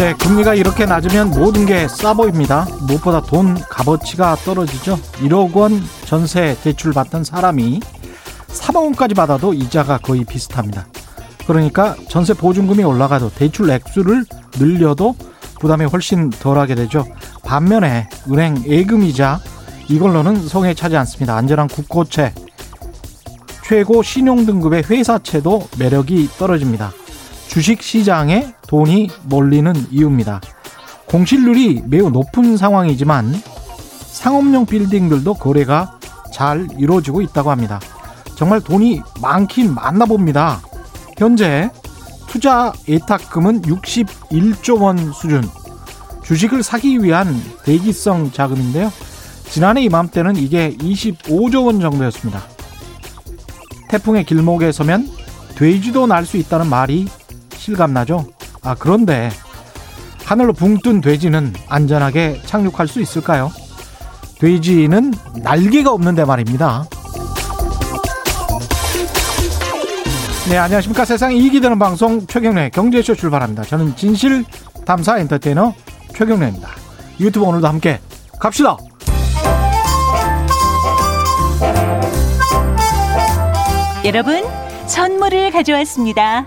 네, 금리가 이렇게 낮으면 모든 게 싸 보입니다. 무엇보다 돈 값어치가 떨어지죠. 1억 원 전세 대출 받던 사람이 3억 원까지 받아도 이자가 거의 비슷합니다. 그러니까 전세 보증금이 올라가도 대출 액수를 늘려도 부담이 훨씬 덜하게 되죠. 반면에 은행 예금이자 이걸로는 성에 차지 않습니다. 안전한 국고채, 최고 신용 등급의 회사채도 매력이 떨어집니다. 주식 시장에 돈이 몰리는 이유입니다. 공실률이 매우 높은 상황이지만 상업용 빌딩들도 거래가 잘 이루어지고 있다고 합니다. 정말 돈이 많긴 많나 봅니다. 현재 투자 예탁금은 61조 원 수준. 주식을 사기 위한 대기성 자금인데요. 지난해 이맘때는 이게 25조 원 정도였습니다. 태풍의 길목에 서면 돼지도 날 수 있다는 말이 실감나죠? 아, 그런데 하늘로 붕 뜬 돼지는 안전하게 착륙할 수 있을까요? 돼지는 날개가 없는데 말입니다. 네, 안녕하십니까. 세상에 이익이 되는 방송 최경래 경제쇼 출발합니다. 저는 진실 탐사 엔터테이너 최경래입니다. 유튜브 오늘도 함께 갑시다. 여러분, 선물을 가져왔습니다.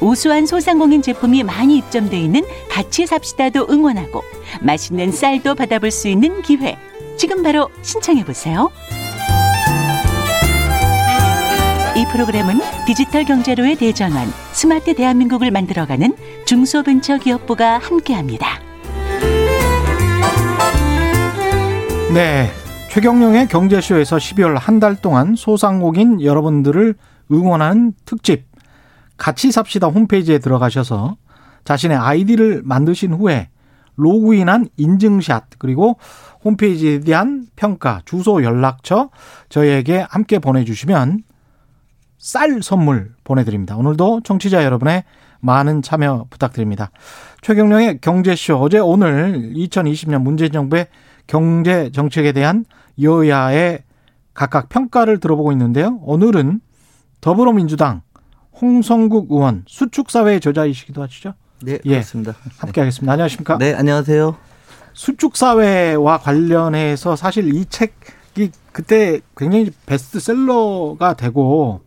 우수한 소상공인 제품이 많이 입점돼 있는 같이 삽시다도 응원하고 맛있는 쌀도 받아볼 수 있는 기회. 지금 바로 신청해 보세요. 이 프로그램은 디지털 경제로의 대전환, 스마트 대한민국을 만들어가는 중소벤처기업부가 함께합니다. 네. 최경영의 경제쇼에서 12월 한 달 동안 소상공인 여러분들을 응원하는 특집. 같이 삽시다 홈페이지에 들어가셔서 자신의 아이디를 만드신 후에 로그인한 인증샷 그리고 홈페이지에 대한 평가, 주소, 연락처 저희에게 함께 보내주시면 쌀 선물 보내드립니다. 오늘도 청취자 여러분의 많은 참여 부탁드립니다. 최경령의 경제쇼 어제 오늘 2020년 문재인 정부의 경제 정책에 대한 여야의 각각 평가를 들어보고 있는데요. 오늘은 더불어민주당 홍성국 의원 수축사회의 저자이시기도 하시죠? 네, 그렇습니다. 예, 함께하겠습니다. 안녕하십니까? 네, 안녕하세요. 수축사회와 관련해서 사실 이 책이 그때 굉장히 베스트셀러가 되고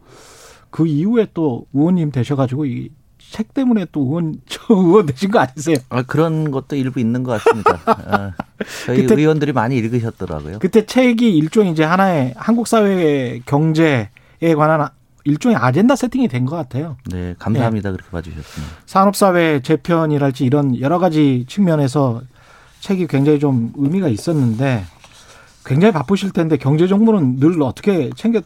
그 이후에 또 의원님 되셔가지고 이 책 때문에 또 의원 저 의원 되신 거 아니세요? 아 그런 것도 일부 있는 것 같습니다. 아, 저희 그때, 의원들이 많이 읽으셨더라고요. 그때 책이 일종의 이제 하나의 한국 사회 경제에 관한 일종의 아젠다 세팅이 된 것 같아요. 네, 감사합니다. 네. 그렇게 봐주셨습니다. 산업사회 재편이랄지 이런 여러 가지 측면에서 책이 굉장히 좀 의미가 있었는데 굉장히 바쁘실 텐데 경제 정보는 늘 어떻게 챙겨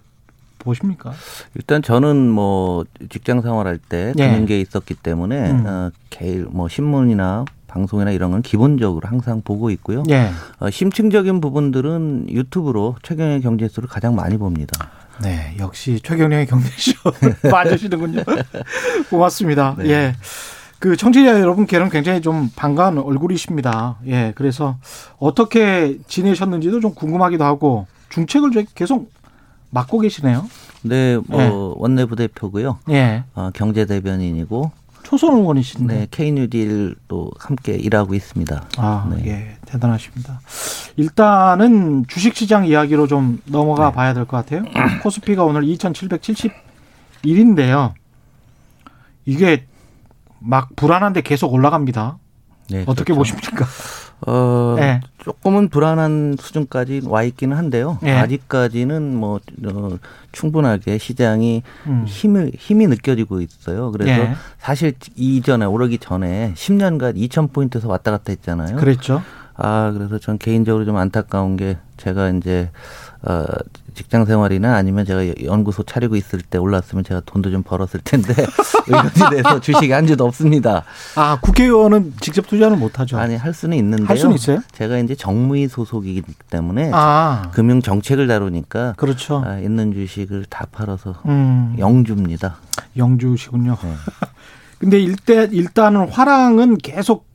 보십니까? 일단 저는 뭐 직장 생활할 때 네. 금융계에 있었기 때문에 음. 어, 개일 뭐 신문이나 방송이나 이런 건 기본적으로 항상 보고 있고요. 네. 어, 심층적인 부분들은 유튜브로 최경의 경제수를 가장 많이 봅니다. 네, 역시 최경영의 경제쇼 맞으시는군요. 고맙습니다. 네. 예. 그 청취자 여러분께는 굉장히 좀 반가운 얼굴이십니다. 예, 그래서 어떻게 지내셨는지도 좀 궁금하기도 하고 중책을 계속 맡고 계시네요. 네, 뭐 예. 원내부대표고요. 예. 어, 경제대변인이고 초선 의원이신데 네, K뉴딜도 함께 일하고 있습니다. 아, 네. 예, 대단하십니다. 일단은 주식시장 이야기로 좀 넘어가 네. 봐야 될 것 같아요. 코스피가 오늘 2,771인데요. 이게 막 불안한데 계속 올라갑니다. 네, 어떻게 그렇죠. 보십니까? 어, 네. 조금은 불안한 수준까지 와 있기는 한데요. 네. 아직까지는 뭐 어, 충분하게 시장이 음. 힘을 힘이 느껴지고 있어요. 그래서 네. 사실 이전에 오르기 전에 10년간 2천 포인트에서 왔다 갔다 했잖아요. 그랬죠. 아 그래서 전 개인적으로 좀 안타까운 게 제가 이제 어 직장 생활이나 아니면 제가 연구소 차리고 있을 때 올랐으면 제가 돈도 좀 벌었을 텐데 의원이 돼서 주식이 한 주도 없습니다. 아 국회의원은 직접 투자는 못하죠. 아니 할 수는 있는데요. 할 수는 있어요? 제가 이제 정무위 소속이기 때문에 아. 금융 정책을 다루니까 그렇죠. 아, 있는 주식을 다 팔아서 음. 영주입니다. 영주시군요. 네. 근데 일대 일단은 화랑은 계속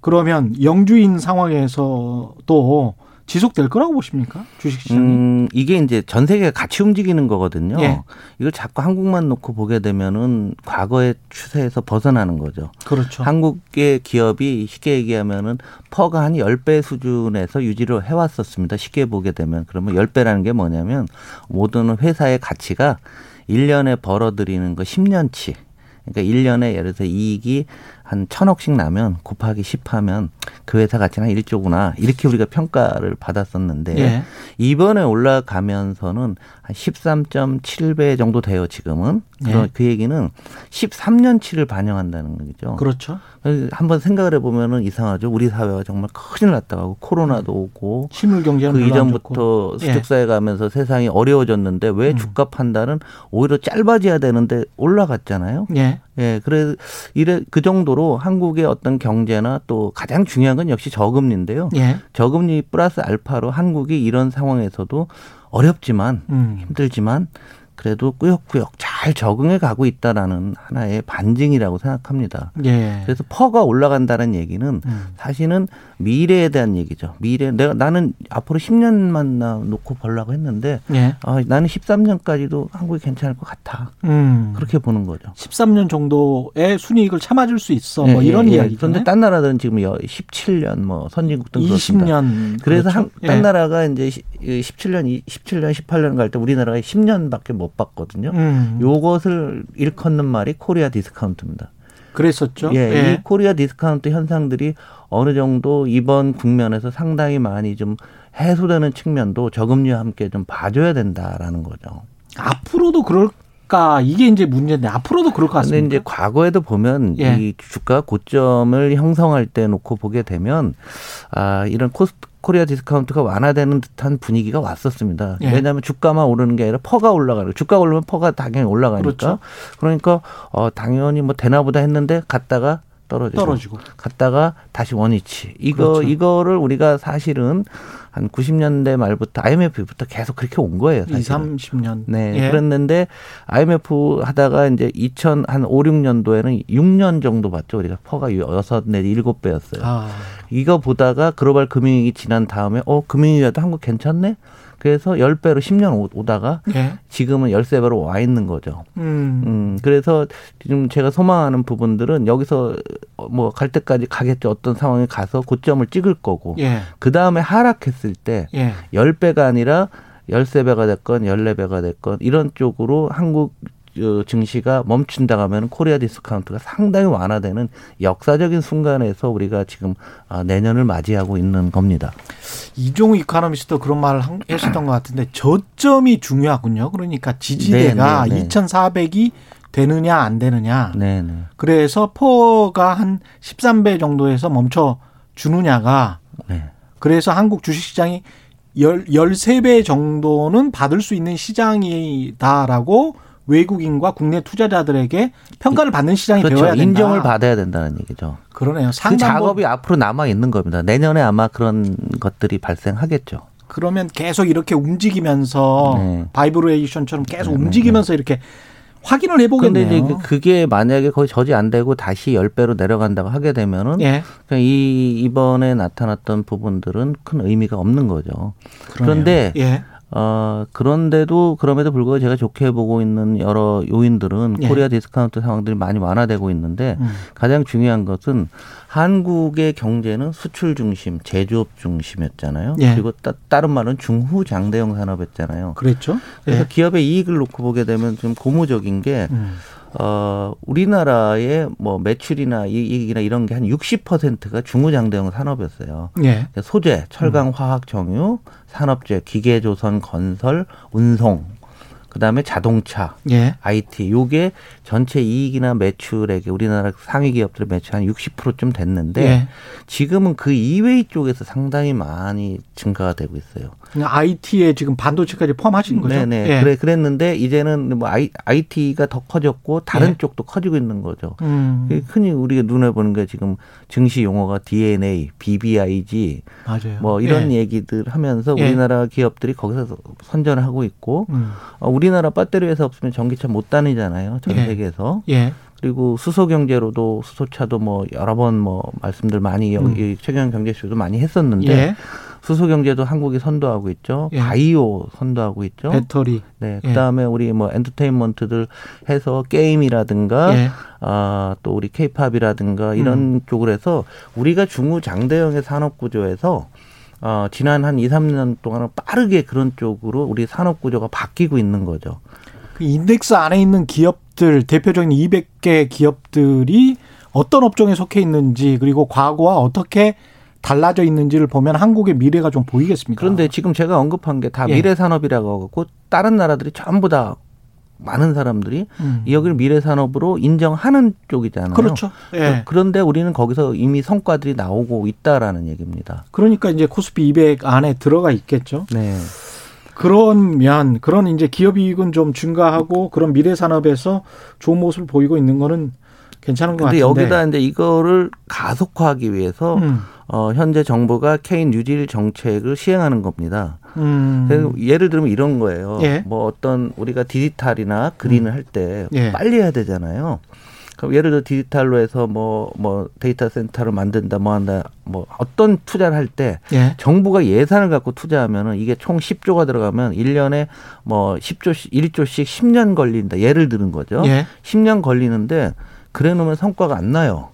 그러면 영주인 상황에서 또 지속될 거라고 보십니까? 주식시장이? 음, 이게 이제 전 세계가 같이 움직이는 거거든요. 예. 이걸 자꾸 한국만 놓고 보게 되면은 과거의 추세에서 벗어나는 거죠. 그렇죠. 한국의 기업이 쉽게 얘기하면은 퍼가 한 10배 수준에서 유지를 해왔었습니다. 쉽게 보게 되면. 그러면 10배라는 게 뭐냐면 모든 회사의 가치가 1년에 벌어들이는 거 10년치. 그러니까 1년에 예를 들어서 이익이 한 천억씩 나면 곱하기 10 하면 그 회사 가치는 한 1조구나. 이렇게 우리가 평가를 받았었는데 예. 이번에 올라가면서는 한 13.7배 정도 돼요, 지금은. 예. 그 얘기는 13년치를 반영한다는 거죠. 그렇죠. 한번 생각을 해보면은 이상하죠. 우리 사회가 정말 큰일 났다고 코로나도 오고 실물 경제는 그 이전부터 수축사에 예. 가면서 세상이 어려워졌는데 왜 음. 주가 판단은 오히려 짧아져야 되는데 올라갔잖아요. 예. 예. 그래 이래 그 정도로 한국의 어떤 경제나 또 가장 중요한 건 역시 저금리인데요. 예. 저금리 플러스 알파로 한국이 이런 상황에서도 어렵지만 음. 힘들지만 그래도 꾸역꾸역 잘 적응해 가고 있다라는 하나의 반증이라고 생각합니다. 예. 그래서 PER가 올라간다는 얘기는 음. 사실은 미래에 대한 얘기죠. 미래 내가 나는 앞으로 10년만 놓고 벌라고 했는데 예. 아, 나는 13년까지도 한국이 괜찮을 것 같아. 음. 그렇게 보는 거죠. 13년 정도의 순이익을 참아줄 수 있어. 예, 뭐 이런 예, 예. 이야기. 그런데 딴 나라들은 지금 17년 뭐 선진국들 20년 그래서 그렇죠? 한, 딴 예. 나라가 이제 17년 17년 18년 갈 때 우리나라가 10년밖에 못 봤거든요. 음. 요것을 일컫는 말이 코리아 디스카운트입니다. 그랬었죠. 예, 예. 이 코리아 디스카운트 현상들이 어느 정도 이번 국면에서 상당히 많이 좀 해소되는 측면도 저금리와 함께 좀 봐줘야 된다라는 거죠. 앞으로도 그럴까 이게 이제 문제인데 앞으로도 그럴 것 같습니다. 근데 이제 과거에도 보면 예. 이 주가 고점을 형성할 때 놓고 보게 되면 아 이런 코스트 코리아 디스카운트가 완화되는 듯한 분위기가 왔었습니다. 예. 왜냐하면 주가만 오르는 게 아니라 PER가 올라가는 주가 오르면 PER가 당연히 올라가니까 그렇죠. 그러니까 어 당연히 뭐 되나보다 했는데 갔다가 떨어지고, 떨어지고. 갔다가 다시 원위치 이거 그렇죠. 이거를 우리가 사실은 한 90년대 말부터 IMF부터 계속 그렇게 온 거예요. 사실은. 2, 30년. 네. 예. 그랬는데 IMF 하다가 이제 2000 한 5, 6년도에는 6년 정도 봤죠. 우리가 PER가 6 내지 7배였어요. 아. 이거 보다가 글로벌 금융위기 지난 다음에 어 금융위기도 한국 괜찮네. 그래서 10배로 10년 오다가 예. 지금은 13배로 와 있는 거죠. 음. 음. 그래서 지금 제가 소망하는 부분들은 여기서 뭐 갈 때까지 가겠죠. 어떤 상황에 가서 고점을 찍을 거고. 예. 그다음에 하락했을 때 예. 10배가 아니라 13배가 됐건 14배가 됐건 이런 쪽으로 한국 어, 증시가 멈춘다 하면 코리아 디스카운트가 상당히 완화되는 역사적인 순간에서 우리가 지금 아, 내년을 맞이하고 있는 겁니다. 이종우 economist도 그런 말을 했었던 것 같은데 저점이 중요하군요. 그러니까 지지대가 네, 네, 네. 2,400이 되느냐 안 되느냐. 네, 네. 그래서 PER가 한 13배 정도에서 멈춰 주느냐가 네. 그래서 한국 주식시장이 열, 13배 정도는 받을 수 있는 시장이다라고 외국인과 국내 투자자들에게 평가를 받는 시장이 그렇죠. 되어야 된다. 인정을 받아야 된다는 얘기죠. 그러네요. 그 작업이 앞으로 남아 있는 겁니다. 내년에 아마 그런 것들이 발생하겠죠. 그러면 계속 이렇게 움직이면서 네. 바이브레이션처럼 계속 네, 움직이면서 네. 이렇게 확인을 해보겠네요. 근데 이제 그게 만약에 거의 저지 안 되고 다시 10배로 내려간다고 하게 되면은 예. 이 이번에 나타났던 부분들은 큰 의미가 없는 거죠. 그러네요. 그런데 예. 어, 그런데도 그럼에도 불구하고 제가 좋게 보고 있는 여러 요인들은 예. 코리아 디스카운트 상황들이 많이 완화되고 있는데 음. 가장 중요한 것은 한국의 경제는 수출 중심, 제조업 중심이었잖아요. 예. 그리고 따, 다른 말은 중후 장대형 산업이었잖아요. 그랬죠. 그래서 예. 기업의 이익을 놓고 보게 되면 좀 고무적인 게 음. 어, 우리나라의 뭐 매출이나 이익이나 이런 게 한 60%가 중후장대형 산업이었어요. 예. 소재, 철강, 화학, 정유, 산업재, 기계조선, 건설, 운송. 그다음에 자동차, 예. IT 요게 전체 이익이나 매출액에 우리나라 상위 기업들의 매출 한 60%좀 됐는데 예. 지금은 그 이외의 쪽에서 상당히 많이 증가가 되고 있어요. IT에 지금 반도체까지 포함하신 거죠? 네네. 예. 그래 그랬는데 이제는 뭐 IT가 더 커졌고 다른 예. 쪽도 커지고 있는 거죠. 음. 흔히 우리가 눈에 보는 게 지금 증시 용어가 DNA, BBIG, 맞아요. 뭐 이런 예. 얘기들 하면서 예. 우리나라 기업들이 거기서 선전을 하고 있고 음. 어, 우리나라 배터리 회사 없으면 전기차 못 다니잖아요. 전 예. 세계에서. 예. 그리고 수소 경제로도 수소차도 뭐 여러 번 뭐 말씀들 많이 여기 음. 최경 경제쇼도 많이 했었는데 예. 수소 경제도 한국이 선도하고 있죠. 예. 바이오 선도하고 있죠. 배터리. 네. 예. 그다음에 예. 우리 뭐 엔터테인먼트들 해서 게임이라든가 예. 아, 또 우리 케이팝이라든가 이런 음. 쪽으로 해서 우리가 중후장대형의 산업 구조에서 어, 지난 한 2, 3년 동안은 빠르게 그런 쪽으로 우리 산업 구조가 바뀌고 있는 거죠. 그 인덱스 안에 있는 기업들 대표적인 200개 기업들이 어떤 업종에 속해 있는지 그리고 과거와 어떻게 달라져 있는지를 보면 한국의 미래가 좀 보이겠습니다. 그런데 지금 제가 언급한 게다 예. 미래 산업이라고 하고 다른 나라들이 전부 다 많은 사람들이 음. 여기를 미래 산업으로 인정하는 쪽이잖아요. 그렇죠. 예. 그런데 우리는 거기서 이미 성과들이 나오고 있다라는 얘기입니다. 그러니까 이제 코스피 200 안에 들어가 있겠죠. 네. 그러면 그런 이제 기업 이익은 좀 증가하고 그런 미래 산업에서 좋은 모습을 보이고 있는 거는 괜찮은 것 같은데. 근데 여기다 이제 이거를 가속화하기 위해서 음. 어, 현재 정부가 케인 뉴딜 정책을 시행하는 겁니다. 음. 예를 들면 이런 거예요. 예. 뭐 어떤 우리가 디지털이나 그린을 음. 할때 예. 빨리 해야 되잖아요. 그럼 예를 들어 디지털로 해서 뭐뭐 뭐 데이터 센터를 만든다 뭐 한다 뭐 어떤 투자를 할때 예. 정부가 예산을 갖고 투자하면은 이게 총 10조가 들어가면 1년에 뭐 10조 1조씩 10년 걸린다. 예를 드는 거죠. 예. 10년 걸리는데 그래 놓으면 성과가 안 나요.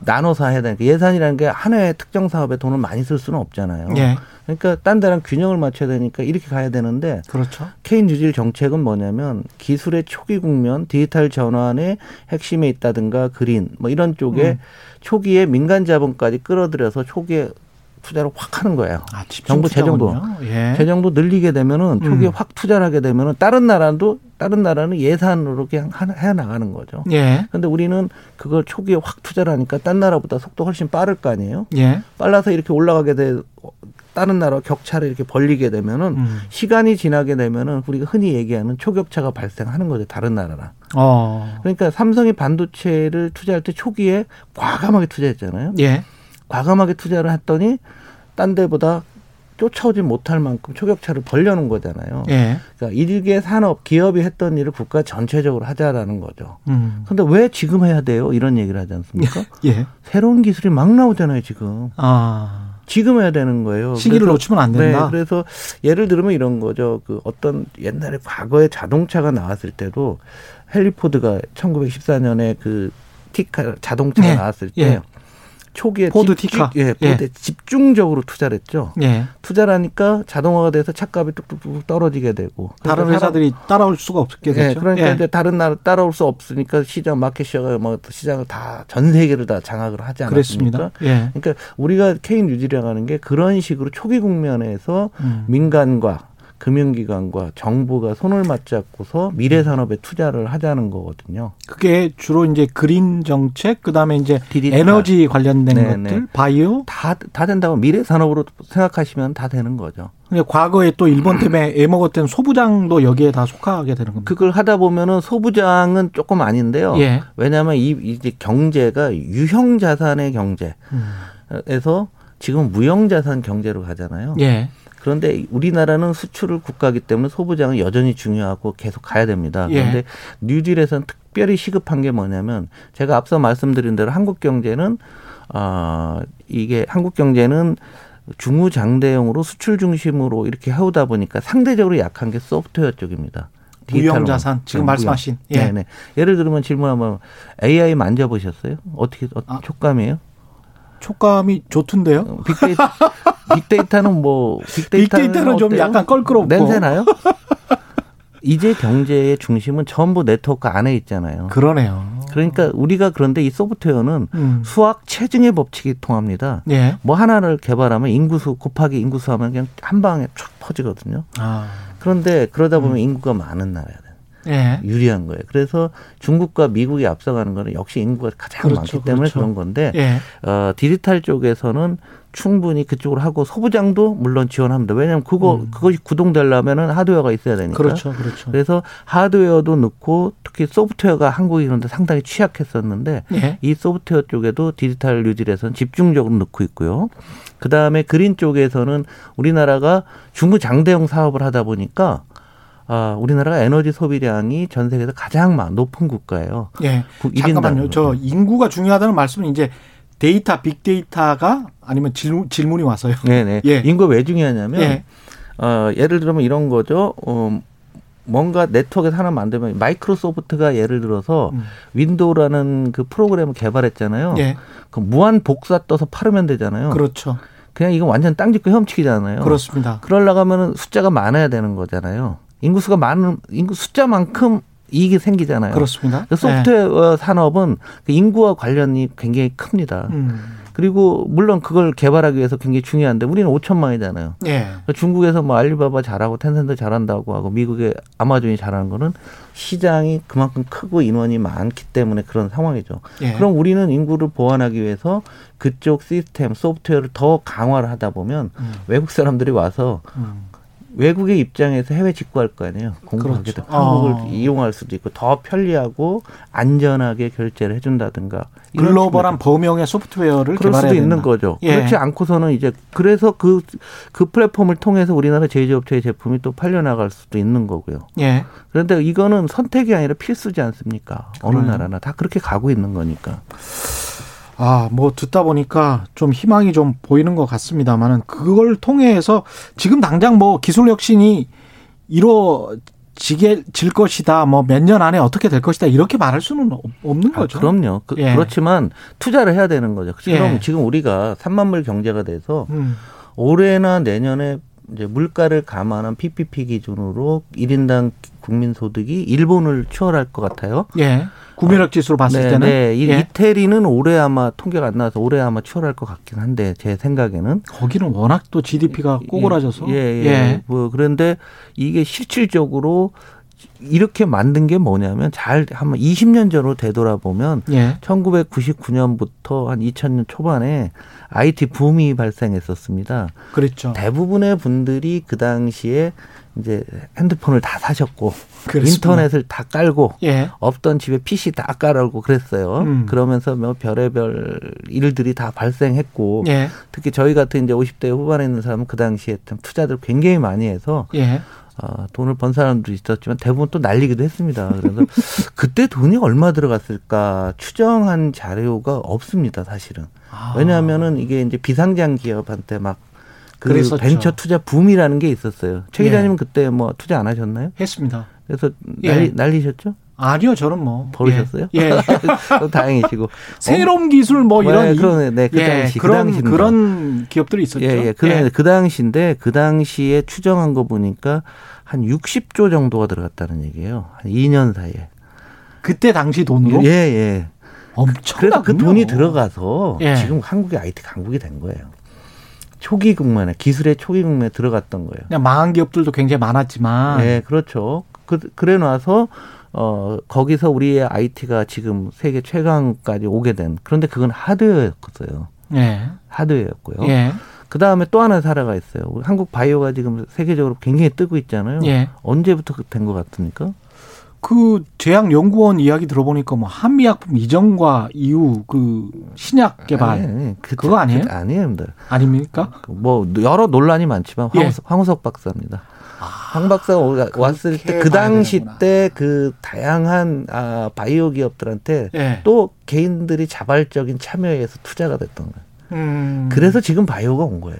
나눠서 해야 되니까 예산이라는 게 하나의 특정 사업에 돈을 많이 쓸 수는 없잖아요. 예. 그러니까 딴 데랑 균형을 맞춰야 되니까 이렇게 가야 되는데 그렇죠. K 뉴딜 정책은 뭐냐면 기술의 초기 국면, 디지털 전환의 핵심에 있다든가 그린 뭐 이런 쪽에 음. 초기에 민간 자본까지 끌어들여서 초기에 투자를 확 하는 거예요. 아, 정부 재정도 예. 재정도 늘리게 되면은 초기에 음. 확 투자를 하게 되면은 다른 나라도 다른 나라는 예산으로 그냥 해 나가는 거죠. 예. 근데 우리는 그걸 초기에 확 투자를 하니까 딴 나라보다 속도 훨씬 빠를 거 아니에요. 예. 빨라서 이렇게 올라가게 돼 다른 나라 격차를 이렇게 벌리게 되면은 음. 시간이 지나게 되면은 우리가 흔히 얘기하는 초격차가 발생하는 거죠. 다른 나라랑. 어. 그러니까 삼성이 반도체를 투자할 때 초기에 과감하게 투자했잖아요. 예. 과감하게 투자를 했더니 딴 데보다 쫓아오지 못할 만큼 초격차를 벌려는 거잖아요. 예. 그러니까 일개 산업 기업이 했던 일을 국가 전체적으로 하자라는 거죠. 음. 근데 왜 지금 해야 돼요? 이런 얘기를 하지 않습니까? 예. 새로운 기술이 막 나오잖아요, 지금. 아. 지금 해야 되는 거예요. 시기를 그래서, 놓치면 안 된다. 네, 그래서 예를 들면 이런 거죠. 그 어떤 옛날에 과거에 자동차가 나왔을 때도 헨리 포드가 1914년에 그 T카 자동차가 네. 나왔을 때 예. 초기에 포드 T카 예, 예. 집중적으로 투자를 했죠. 예. 투자를 하니까 자동화가 돼서 차값이 뚝뚝뚝 떨어지게 되고 다른 회사들이 따라올 수가 없게 예, 됐죠. 그러니까 예. 이제 다른 나라 따라올 수 없으니까 시장 마켓시어가 뭐 시장을 다 전 세계를 다 장악을 하지 않았습니까? 예. 그러니까 우리가 K 뉴딜이라고 하는 게 그런 식으로 초기 국면에서 음. 민간과 금융기관과 정부가 손을 맞잡고서 미래 산업에 투자를 하자는 거거든요. 그게 주로 이제 그린 정책, 그 다음에 이제 디지털. 에너지 관련된 네네. 것들, 바이오 다 다 된다고 미래 산업으로 생각하시면 다 되는 거죠. 근데 과거에 또 일본 때문에 애먹었던 소부장도 여기에 다 속하게 되는 겁니다. 그걸 하다 보면은 소부장은 조금 아닌데요. 예. 왜냐하면 이 이제 경제가 유형 자산의 경제에서 음. 지금 무형 자산 경제로 가잖아요. 예. 그런데 우리나라는 수출을 국가기 때문에 소부장은 여전히 중요하고 계속 가야 됩니다. 예. 그런데 예. 뉴딜에서는 특별히 시급한 게 뭐냐면 제가 앞서 말씀드린 대로 한국 경제는 아 어, 이게 한국 경제는 중후장대형으로 수출 중심으로 이렇게 해오다 보니까 상대적으로 약한 게 소프트웨어 쪽입니다. 무형 자산 지금 네, 말씀하신 예. 네네. 예를 들면 질문 한번 AI 만져보셨어요? 어떻게 어, 아, 촉감이에요? 촉감이 좋던데요? 빅데이터, 빅데이터는 뭐 빅데이터는, 빅데이터는 좀 약간 껄끄럽고 냄새나요? 이제 경제의 중심은 전부 네트워크 안에 있잖아요. 그러네요. 그러니까 우리가 그런데 이 소프트웨어는 음. 수학 체증의 법칙이 통합니다. 예. 뭐 하나를 개발하면 인구수 곱하기 인구수 하면 그냥 한 방에 쫙 퍼지거든요. 아. 그런데 그러다 보면 음. 인구가 많은 나라야 돼. 예. 유리한 거예요. 그래서 중국과 미국이 앞서가는 거는 역시 인구가 가장 그렇죠, 많기 때문에 그렇죠. 그런 건데 예. 어, 디지털 쪽에서는 충분히 그쪽으로 하고 소부장도 물론 지원합니다. 왜냐하면 그거 음. 그것이 구동되려면은 하드웨어가 있어야 되니까. 그렇죠, 그렇죠. 그래서 하드웨어도 넣고 특히 소프트웨어가 한국이 그런데 상당히 취약했었는데 예. 이 소프트웨어 쪽에도 디지털 뉴딜에서는 집중적으로 넣고 있고요. 그 다음에 그린 쪽에서는 우리나라가 중후 장대형 사업을 하다 보니까 아, 우리나라가 에너지 소비량이 전 세계에서 가장 높은 국가예요. 예. 잠깐만요. 저 인구가 중요하다는 말씀은 이제 데이터 빅데이터가 아니면 질문, 질문이 와서요. 네네. 예. 인구가 왜 중요하냐면 예. 어, 예를 들면 이런 거죠. 어, 뭔가 네트워크에서 하나 만들면 마이크로소프트가 예를 들어서 음. 윈도우라는 그 프로그램을 개발했잖아요. 예. 그 무한 복사 떠서 팔으면 되잖아요. 그렇죠. 그냥 이건 완전 땅짓고 헤엄치기잖아요. 그렇습니다. 그러려면 숫자가 많아야 되는 거잖아요. 인구수가 많은 인구 숫자만큼 이익이 생기잖아요. 그렇습니다. 소프트웨어 네. 산업은 그 인구와 관련이 굉장히 큽니다. 음. 그리고 물론 그걸 개발하기 위해서 굉장히 중요한데 우리는 5천만이잖아요. 예. 중국에서 뭐 알리바바 잘하고 텐센트 잘한다고 하고 미국의 아마존이 잘하는 거는 시장이 그만큼 크고 인원이 많기 때문에 그런 상황이죠. 예. 그럼 우리는 인구를 보완하기 위해서 그쪽 시스템 소프트웨어를 더 강화를 하다 보면 음. 외국 사람들이 와서 음. 외국의 입장에서 해외 직구할 거 아니에요. 공부하게 그렇죠. 한국을 아. 이용할 수도 있고 더 편리하고 안전하게 결제를 해준다든가 글로벌한 범용의 소프트웨어를 그럴 수도 있는 된다. 거죠. 예. 그렇지 않고서는 이제 그래서 그그 그 플랫폼을 통해서 우리나라 제조업체의 제품이 또 팔려나갈 수도 있는 거고요. 예. 그런데 이거는 선택이 아니라 필수지 않습니까? 어느 그래요. 나라나 다 그렇게 가고 있는 거니까. 아, 뭐 듣다 보니까 좀 희망이 좀 보이는 것 같습니다만은 그걸 통해서 지금 당장 뭐 기술 혁신이 이루어 지게 질 것이다. 뭐 몇 년 안에 어떻게 될 것이다. 이렇게 말할 수는 없는 아, 거죠. 아, 그럼요. 그, 예. 그렇지만 투자를 해야 되는 거죠. 그럼 예. 지금 우리가 3만 불 경제가 돼서 음. 올해나 내년에 이제 물가를 감안한 PPP 기준으로 1인당 국민 소득이 일본을 추월할 것 같아요. 예. 구매력 지수로 봤을 네, 때는 네. 예. 이태리는 올해 아마 통계가 안 나와서 올해 아마 추월할 것 같긴 한데 제 생각에는 거기는 워낙 또 GDP가 꼬그라져서 예, 예. 예. 뭐 그런데 이게 실질적으로 이렇게 만든 게 뭐냐면 잘 한번 20년 전으로 되돌아보면 예. 1999년부터 한 2000년 초반에 IT 붐이 발생했었습니다. 그렇죠. 대부분의 분들이 그 당시에 이제 핸드폰을 다 사셨고 그렇습니다. 인터넷을 다 깔고 예. 없던 집에 PC 다 깔고 그랬어요. 음. 그러면서 뭐 별의별 일들이 다 발생했고 예. 특히 저희 같은 이제 50대 후반에 있는 사람은 그 당시에 참 투자들 굉장히 많이 해서 예. 어, 돈을 번 사람도 있었지만 대부분 또 날리기도 했습니다. 그래서 그때 돈이 얼마 들어갔을까 추정한 자료가 없습니다, 사실은. 아. 왜냐하면은 이게 이제 비상장 기업한테 막그 그랬었죠. 벤처 투자 붐이라는 게 있었어요. 최 기자님은 예. 그때 뭐 투자 안 하셨나요? 했습니다. 그래서 난리, 예. 날리셨죠? 아니요, 저는 뭐 버리셨어요? 예, 예. 다행이시고 새로운 기술 뭐 이런 네, 그런 네, 그 예, 당시 그 그런 그 그런 기업들이 있었죠. 예, 예. 그, 예. 그 당시인데 그 당시에 추정한 거 보니까 한 60조 정도가 들어갔다는 얘기예요. 한 2년 사이에. 그때 당시 돈으로? 예, 예. 엄청. 그래서 그 돈이 들어가서 예. 지금 한국이 IT 강국이 된 거예요. 초기 국면에 기술의 초기 국면에 들어갔던 거예요. 그냥 망한 기업들도 굉장히 많았지만. 네, 그렇죠. 그, 그래 놔서 어 거기서 우리의 IT가 지금 세계 최강까지 오게 된 그런데 그건 하드웨어였어요. 네. 하드웨어였고요. 네. 그 다음에 또 하나 사례가 있어요. 한국 바이오가 지금 세계적으로 굉장히 뜨고 있잖아요. 네. 언제부터 된 것 같습니까? 그 제약연구원 이야기 들어보니까 뭐 한미약품 이전과 이후 그 신약 개발 아니, 아니, 그, 그거 아니에요? 그, 아니에요, 아닙니까? 뭐 여러 논란이 많지만 황, 예. 황우석 박사입니다. 아, 황 박사가 왔을 때 그 당시 때 그 다양한 아, 바이오 기업들한테 예. 또 개인들이 자발적인 참여해서 투자가 됐던 거예요. 음. 그래서 지금 바이오가 온 거예요.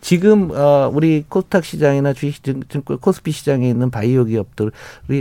지금 어 우리 코스닥 시장이나 주식 코스피 시장에 있는 바이오 기업들이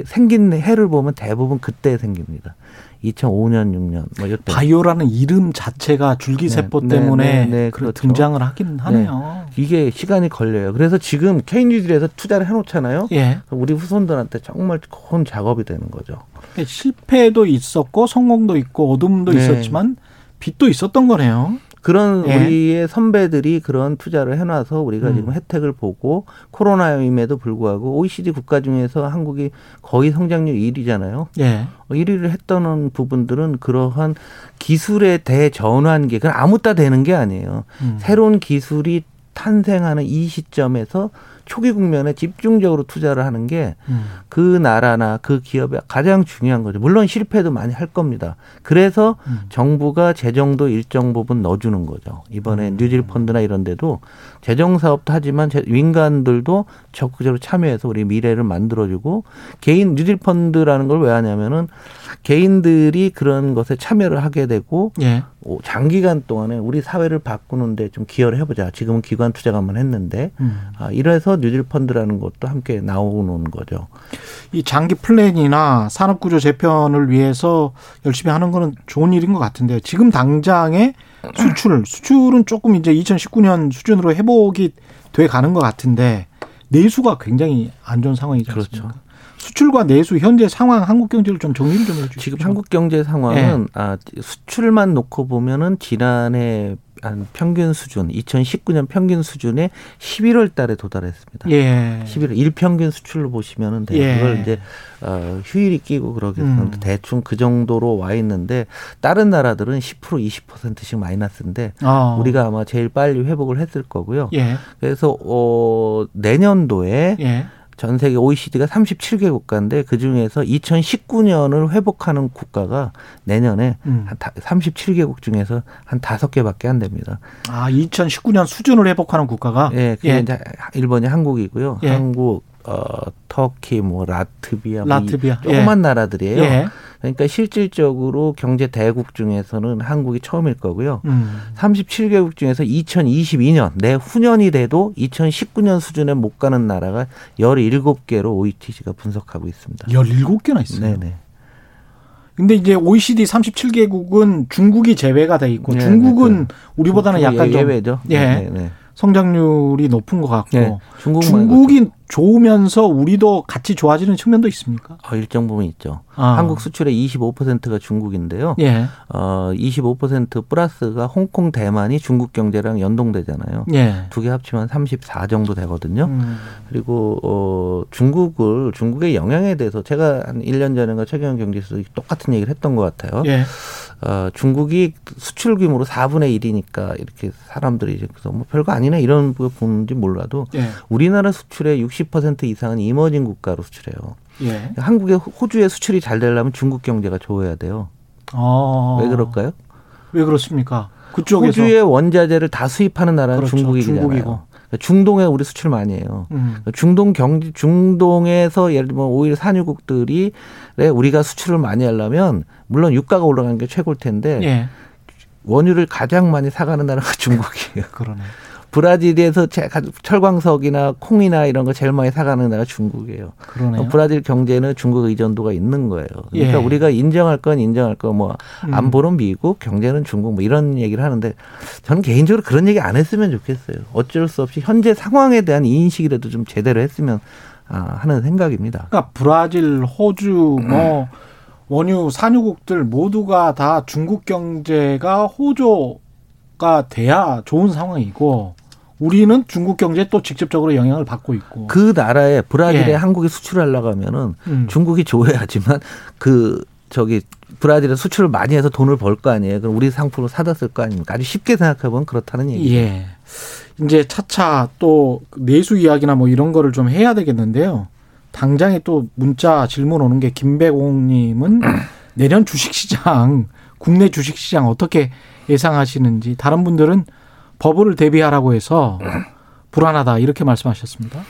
생긴 해를 보면 대부분 그때 생깁니다. 2005년, 6년 뭐 이때. 바이오라는 이름 자체가 줄기세포 네, 때문에 네, 네, 네 그렇죠. 등장을 하긴 네. 하네요. 이게 시간이 걸려요. 그래서 지금 케인리들에서 투자를 해놓잖아요. 예. 우리 후손들한테 정말 큰 작업이 되는 거죠. 실패도 있었고 성공도 있고 어둠도 네. 있었지만 빛도 있었던 거네요. 그런 예. 우리의 선배들이 그런 투자를 해놔서 우리가 음. 지금 혜택을 보고 코로나임에도 불구하고 OECD 국가 중에서 한국이 거의 성장률 1위잖아요. 예. 1위를 했던 부분들은 그러한 기술의 대전환기, 그건 아무 따 되는 게 아니에요. 음. 새로운 기술이 탄생하는 이 시점에서 초기 국면에 집중적으로 투자를 하는 게그 음. 나라나 그 기업의 가장 중요한 거죠. 물론 실패도 많이 할 겁니다. 그래서 음. 정부가 재정도 일정 부분 넣어주는 거죠. 이번에 음. 뉴딜 펀드나 이런 데도 재정 사업도 하지만 민간들도 적극적으로 참여해서 우리 미래를 만들어주고 개인 뉴딜 펀드라는 걸 왜 하냐면은 개인들이 그런 것에 참여를 하게 되고 예. 장기간 동안에 우리 사회를 바꾸는데 좀 기여를 해보자. 지금은 기관 투자가만 했는데 음. 아, 이래서 뉴딜 펀드라는 것도 함께 나오는 거죠. 이 장기 플랜이나 산업구조 재편을 위해서 열심히 하는 거는 좋은 일인 것 같은데요. 지금 당장의 수출, 수출은 조금 이제 2019년 수준으로 회복이 돼 가는 것 같은데 내수가 굉장히 안 좋은 상황이죠. 그렇죠. 수출과 내수 현재 상황 한국 경제를 좀 정리를 좀 해주시죠. 지금 한국 경제 상황은 네. 아, 수출만 놓고 보면은 지난해 한 평균 수준 2019년 평균 수준에 11월 달에 도달했습니다. 예. 11월 일평균 수출로 보시면은 돼. 예. 그걸 이제 어 휴일이 끼고 그러겠 음. 대충 그 정도로 와 있는데 다른 나라들은 10% 20%씩 마이너스인데 어. 우리가 아마 제일 빨리 회복을 했을 거고요. 예. 그래서 어 내년도에 예. 전 세계 OECD가 37개 국가인데 그 중에서 2019년을 회복하는 국가가 내년에 음. 한 37개국 중에서 한 다섯 개밖에 안 됩니다. 아, 2019년 수준을 회복하는 국가가? 예, 그게 예. 이제 일본이 한국이고요. 예. 한국, 어, 터키, 뭐 라트비아, 뭐 라트비아. 뭐 조그만 예. 나라들이에요. 예. 그러니까 실질적으로 경제 대국 중에서는 한국이 처음일 거고요. 음. 37개국 중에서 2022년 내후년이 돼도 2019년 수준에 못 가는 나라가 17개로 OETC가 분석하고 있습니다. 17개나 있어요. 네네. 근데 이제 OECD 37개국은 중국이 제외가 돼 있고 네, 중국은 네, 그 우리보다는 약간 좀 예외죠. 예. 네, 네. 성장률이 높은 것 같고 네, 중국이 좋으면서 우리도 같이 좋아지는 측면도 있습니까? 어, 일정 부분 있죠. 아. 한국 수출의 25%가 중국인데요. 예. 어, 25% 플러스가 홍콩, 대만이 중국 경제랑 연동되잖아요. 예. 두개 합치면 34 정도 되거든요. 음. 그리고 어, 중국을 중국의 영향에 대해서 제가 한 1년 전인가 최경영 경제수 똑같은 얘기를 했던 것 같아요. 예. 어, 중국이 수출 규모로 4분의 1이니까 이렇게 사람들이 이제 그래서 뭐 별거 아니네 이런 거 보는지 몰라도 예. 우리나라 수출의 60% 이상은 이머징 국가로 수출해요. 예. 한국의 호주의 수출이 잘 되려면 중국 경제가 좋아야 돼요. 아. 왜 그럴까요? 왜 그렇습니까? 그쪽에서 호주의 원자재를 다 수입하는 나라는 그렇죠. 중국이잖아요. 중국이고. 중동에 우리 수출 많이 해요. 음. 중동 경제 중동에서 예를 들면 오일 산유국들이 우리가 수출을 많이 하려면 물론 유가가 올라가는 게 최고일 텐데 예. 원유를 가장 많이 사가는 나라가 중국이에요. 그러네. 브라질에서 철광석이나 콩이나 이런 거 제일 많이 사가는 나라가 중국이에요. 그러네요. 브라질 경제는 중국 의존도가 있는 거예요. 그러니까 예. 우리가 인정할 건 인정할 거 뭐 안보는 음. 미국, 경제는 중국 뭐 이런 얘기를 하는데 저는 개인적으로 그런 얘기 안 했으면 좋겠어요. 어쩔 수 없이 현재 상황에 대한 인식이라도 좀 제대로 했으면 아, 하는 생각입니다. 그러니까 브라질, 호주 뭐 원유 산유국들 모두가 다 중국 경제가 호조가 돼야 좋은 상황이고 우리는 중국 경제에 또 직접적으로 영향을 받고 있고 그 나라에 브라질에 예. 한국이 수출하려고 하면은 음. 중국이 좋아야지만 그 저기 브라질에 수출을 많이 해서 돈을 벌 거 아니에요. 그럼 우리 상품을 사다 쓸 거 아닙니까? 아주 쉽게 생각해 보면 그렇다는 얘기죠. 예. 이제 차차 또 내수 이야기나 뭐 이런 거를 좀 해야 되겠는데요. 당장에 또 문자 질문 오는 게 김배공님은 내년 주식시장 국내 주식시장 어떻게 예상하시는지 다른 분들은 버블을 대비하라고 해서 불안하다 이렇게 말씀하셨습니다.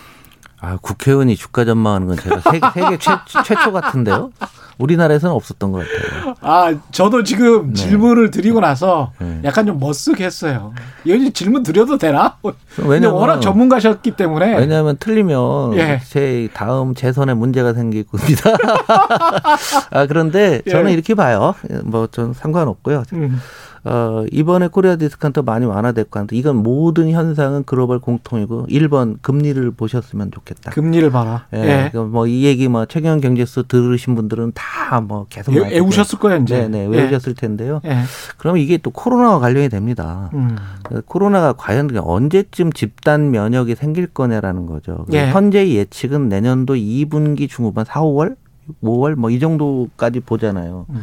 아, 국회의원이 주가 전망하는 건 제가 세계, 세계 최, 최초 같은데요? 우리나라에서는 없었던 것 같아요. 아, 저도 지금 네. 질문을 드리고 나서 네. 약간 좀 머쓱했어요. 여기 질문 드려도 되나? 왜냐면 워낙 전문가셨기 때문에. 왜냐하면 틀리면 예. 제 다음 재선에 문제가 생길 겁니다. 아, 그런데 저는 예. 이렇게 봐요. 뭐, 전 상관없고요. 음. 어, 이번에 코리아 디스카운트 많이 완화됐고 한데 이건 모든 현상은 글로벌 공통이고 1번 금리를 보셨으면 좋겠다. 금리를 봐라. 예. 예. 뭐이 얘기 뭐 최경영 경제쇼 들으신 분들은 다 뭐 계속 외, 외우셨을 거예요, 이제. 네, 네. 외우셨을 예. 텐데요. 예. 그럼 이게 또 코로나와 관련이 됩니다. 음. 그 코로나가 과연 언제쯤 집단 면역이 생길 거냐라는 거죠. 예. 현재 예측은 내년도 2분기 중후반 4, 5월, 5월 뭐 이 정도까지 보잖아요. 음.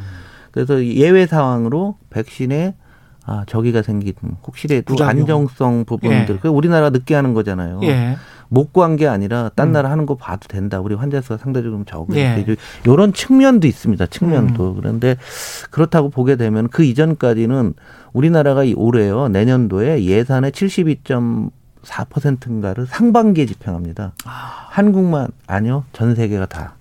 그래서 예외 상황으로 백신에 아, 저기가 생긴 혹시라도 부작용. 안정성 부분들. 예. 우리나라가 늦게 하는 거잖아요. 예. 못 구한 게 아니라 딴 음. 나라 하는 거 봐도 된다. 우리 환자 수가 상대적으로 적으니까 예. 이런 측면도 있습니다. 측면도. 음. 그런데 그렇다고 보게 되면 그 이전까지는 우리나라가 올해요. 내년도에 예산의 72.4%인가를 상반기에 집행합니다. 아. 한국만 아니요. 전 세계가 다.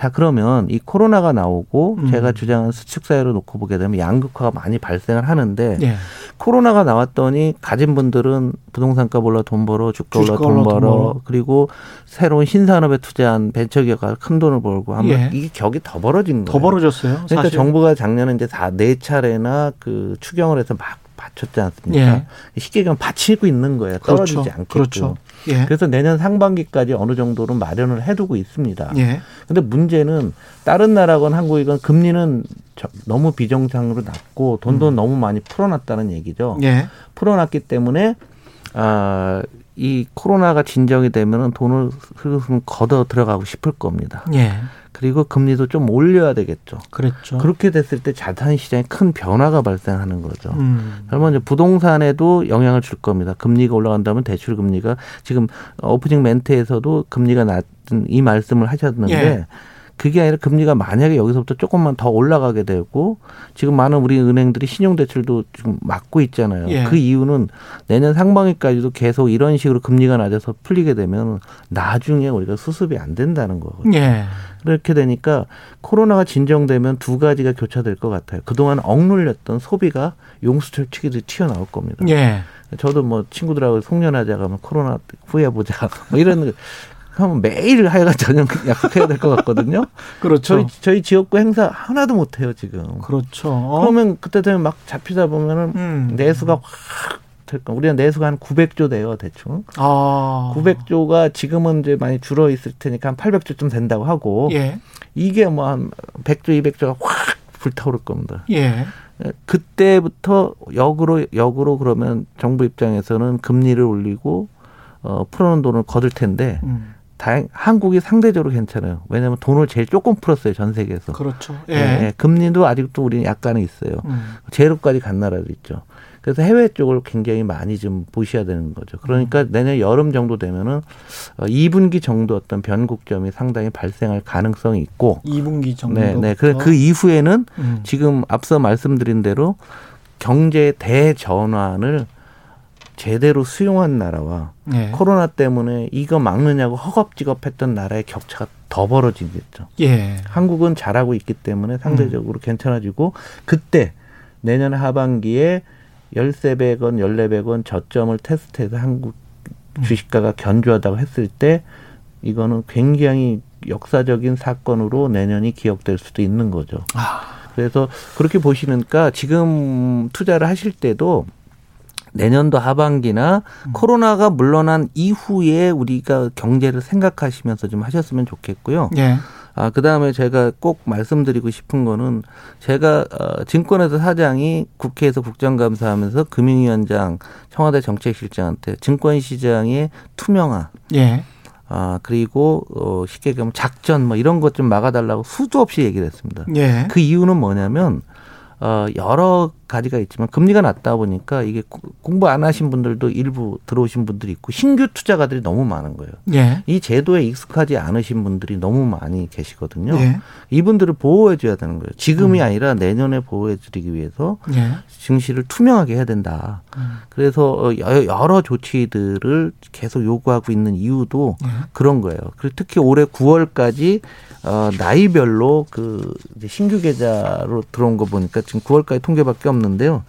자 그러면 이 코로나가 나오고 음. 제가 주장한 수축 사회로 놓고 보게 되면 양극화가 많이 발생을 하는데 예. 코로나가 나왔더니 가진 분들은 부동산값 올라 돈 벌어 주가 올라 돈 벌어 돈 그리고 새로운 신산업에 투자한 벤처기업가 큰 돈을 벌고 하면 예. 이게 격이 더 벌어진 거예요. 더 벌어졌어요. 그러니까 사실. 정부가 작년에 이제 다 네 차례나 그 추경을 해서 막 받쳤지 않습니까? 예. 쉽게 얘기하면 받치고 있는 거예요. 떨어지지 그렇죠. 않겠고. 그렇죠. 예. 그래서 내년 상반기까지 어느 정도는 마련을 해두고 있습니다. 예. 근데 문제는 다른 나라건 한국이건 금리는 너무 비정상으로 낮고 돈도 음. 너무 많이 풀어놨다는 얘기죠. 예. 풀어놨기 때문에 아, 이 코로나가 진정이 되면은 돈을 흐르 걷어 들어가고 싶을 겁니다. 예. 그리고 금리도 좀 올려야 되겠죠. 그렇죠. 그렇게 됐을 때 자산 시장에 큰 변화가 발생하는 거죠. 음. 그러면 이제 부동산에도 영향을 줄 겁니다. 금리가 올라간다면 대출 금리가 지금 오프닝 멘트에서도 금리가 낮은 이 말씀을 하셨는데 예. 그게 아니라 금리가 만약에 여기서부터 조금만 더 올라가게 되고 지금 많은 우리 은행들이 신용대출도 지금 막고 있잖아요. 예. 그 이유는 내년 상반기까지도 계속 이런 식으로 금리가 낮아서 풀리게 되면 나중에 우리가 수습이 안 된다는 거거든요. 예. 그렇게 되니까 코로나가 진정되면 두 가지가 교차될 것 같아요. 그동안 억눌렸던 소비가 용수철 치기도 튀어나올 겁니다. 예. 저도 뭐 친구들하고 송년하자 가면 코로나 후에 보자 뭐 이런 하면 매일 하여간 저녁 약속해야 될 것 같거든요. 그렇죠. 저희, 저희 지역구 행사 하나도 못 해요, 지금. 그렇죠. 어? 그러면 그때 되면 막 잡히다 보면은 음. 내수가 확 될까. 우리가 내수가 한 900조 돼요, 대충. 아. 900조가 지금은 이제 많이 줄어 있을 테니까 한 800조쯤 된다고 하고. 예. 이게 뭐 한 100조, 200조가 확 불타오를 겁니다. 예. 그때부터 역으로 역으로 그러면 정부 입장에서는 금리를 올리고 어 풀어놓은 돈을 거둘 텐데 음. 다행 한국이 상대적으로 괜찮아요. 왜냐하면 돈을 제일 조금 풀었어요 전 세계에서. 그렇죠. 예. 예. 금리도 아직도 우리는 약간은 있어요. 음. 제로까지 간 나라도 있죠. 그래서 해외 쪽을 굉장히 많이 좀 보셔야 되는 거죠. 그러니까 음. 내년 여름 정도 되면은 2분기 어, 정도 어떤 변곡점이 상당히 발생할 가능성이 있고 2분기 정도. 네, 네. 그, 그 이후에는 음. 지금 앞서 말씀드린 대로 경제 대전환을 제대로 수용한 나라와 예. 코로나 때문에 이거 막느냐고 허겁지겁했던 나라의 격차가 더 벌어지겠죠. 예. 한국은 잘하고 있기 때문에 상대적으로 음. 괜찮아지고 그때 내년 하반기에 열세 백 원 열네 백 원 저점을 테스트해서 한국 음. 주식가가 견조하다고 했을 때 이거는 굉장히 역사적인 사건으로 내년이 기억될 수도 있는 거죠. 아. 그래서 그렇게 보시니까 지금 투자를 하실 때도 내년도 하반기나 음. 코로나가 물러난 이후에 우리가 경제를 생각하시면서 좀 하셨으면 좋겠고요. 예. 아, 그 다음에 제가 꼭 말씀드리고 싶은 거는 제가 어, 증권회사 사장이 국회에서 국정감사하면서 금융위원장, 청와대 정책실장한테 증권시장의 투명화. 예. 아, 그리고, 어, 쉽게 얘기하면 작전 뭐 이런 것 좀 막아달라고 수도 없이 얘기를 했습니다. 예. 그 이유는 뭐냐면 어, 여러 가지가 있지만 금리가 낮다 보니까 이게 공부 안 하신 분들도 일부 들어오신 분들이 있고 신규 투자가들이 너무 많은 거예요. 예. 이 제도에 익숙하지 않으신 분들이 너무 많이 계시거든요. 예. 이분들을 보호해 줘야 되는 거예요. 지금이 음. 아니라 내년에 보호해 드리기 위해서 예. 증시를 투명하게 해야 된다. 음. 그래서 어, 여러 조치들을 계속 요구하고 있는 이유도 예. 그런 거예요. 그리고 특히 올해 9월까지 어, 나이별로 그 신규 계좌로 들어온 거 보니까 지금 9월까지 통계밖에 없는 데요.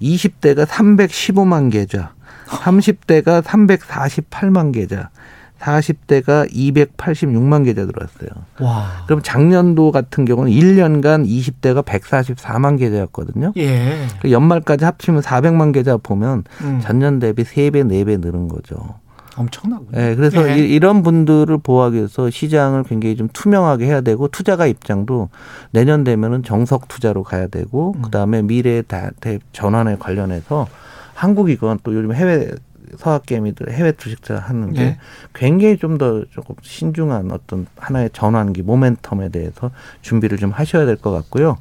20대가 315만 계좌, 30대가 348만 계좌, 40대가 286만 계좌 들어왔어요. 와. 그럼 작년도 같은 경우는 1년간 20대가 144만 계좌였거든요. 예. 그 연말까지 합치면 400만 계좌 보면 음. 전년 대비 3배, 4배 늘은 거죠. 엄청나군요. 네, 그래서 예. 이, 런 분들을 보호하기 위해서 시장을 굉장히 좀 투명하게 해야 되고 투자가 입장도 내년 되면은 정석 투자로 가야 되고 음. 그다음에 미래 다 전환에 관련해서 한국이건 또 요즘 해외 서학개미들 해외 주식 투자 하는 게 네. 굉장히 좀 더 조금 신중한 어떤 하나의 전환기 모멘텀에 대해서 준비를 좀 하셔야 될 것 같고요.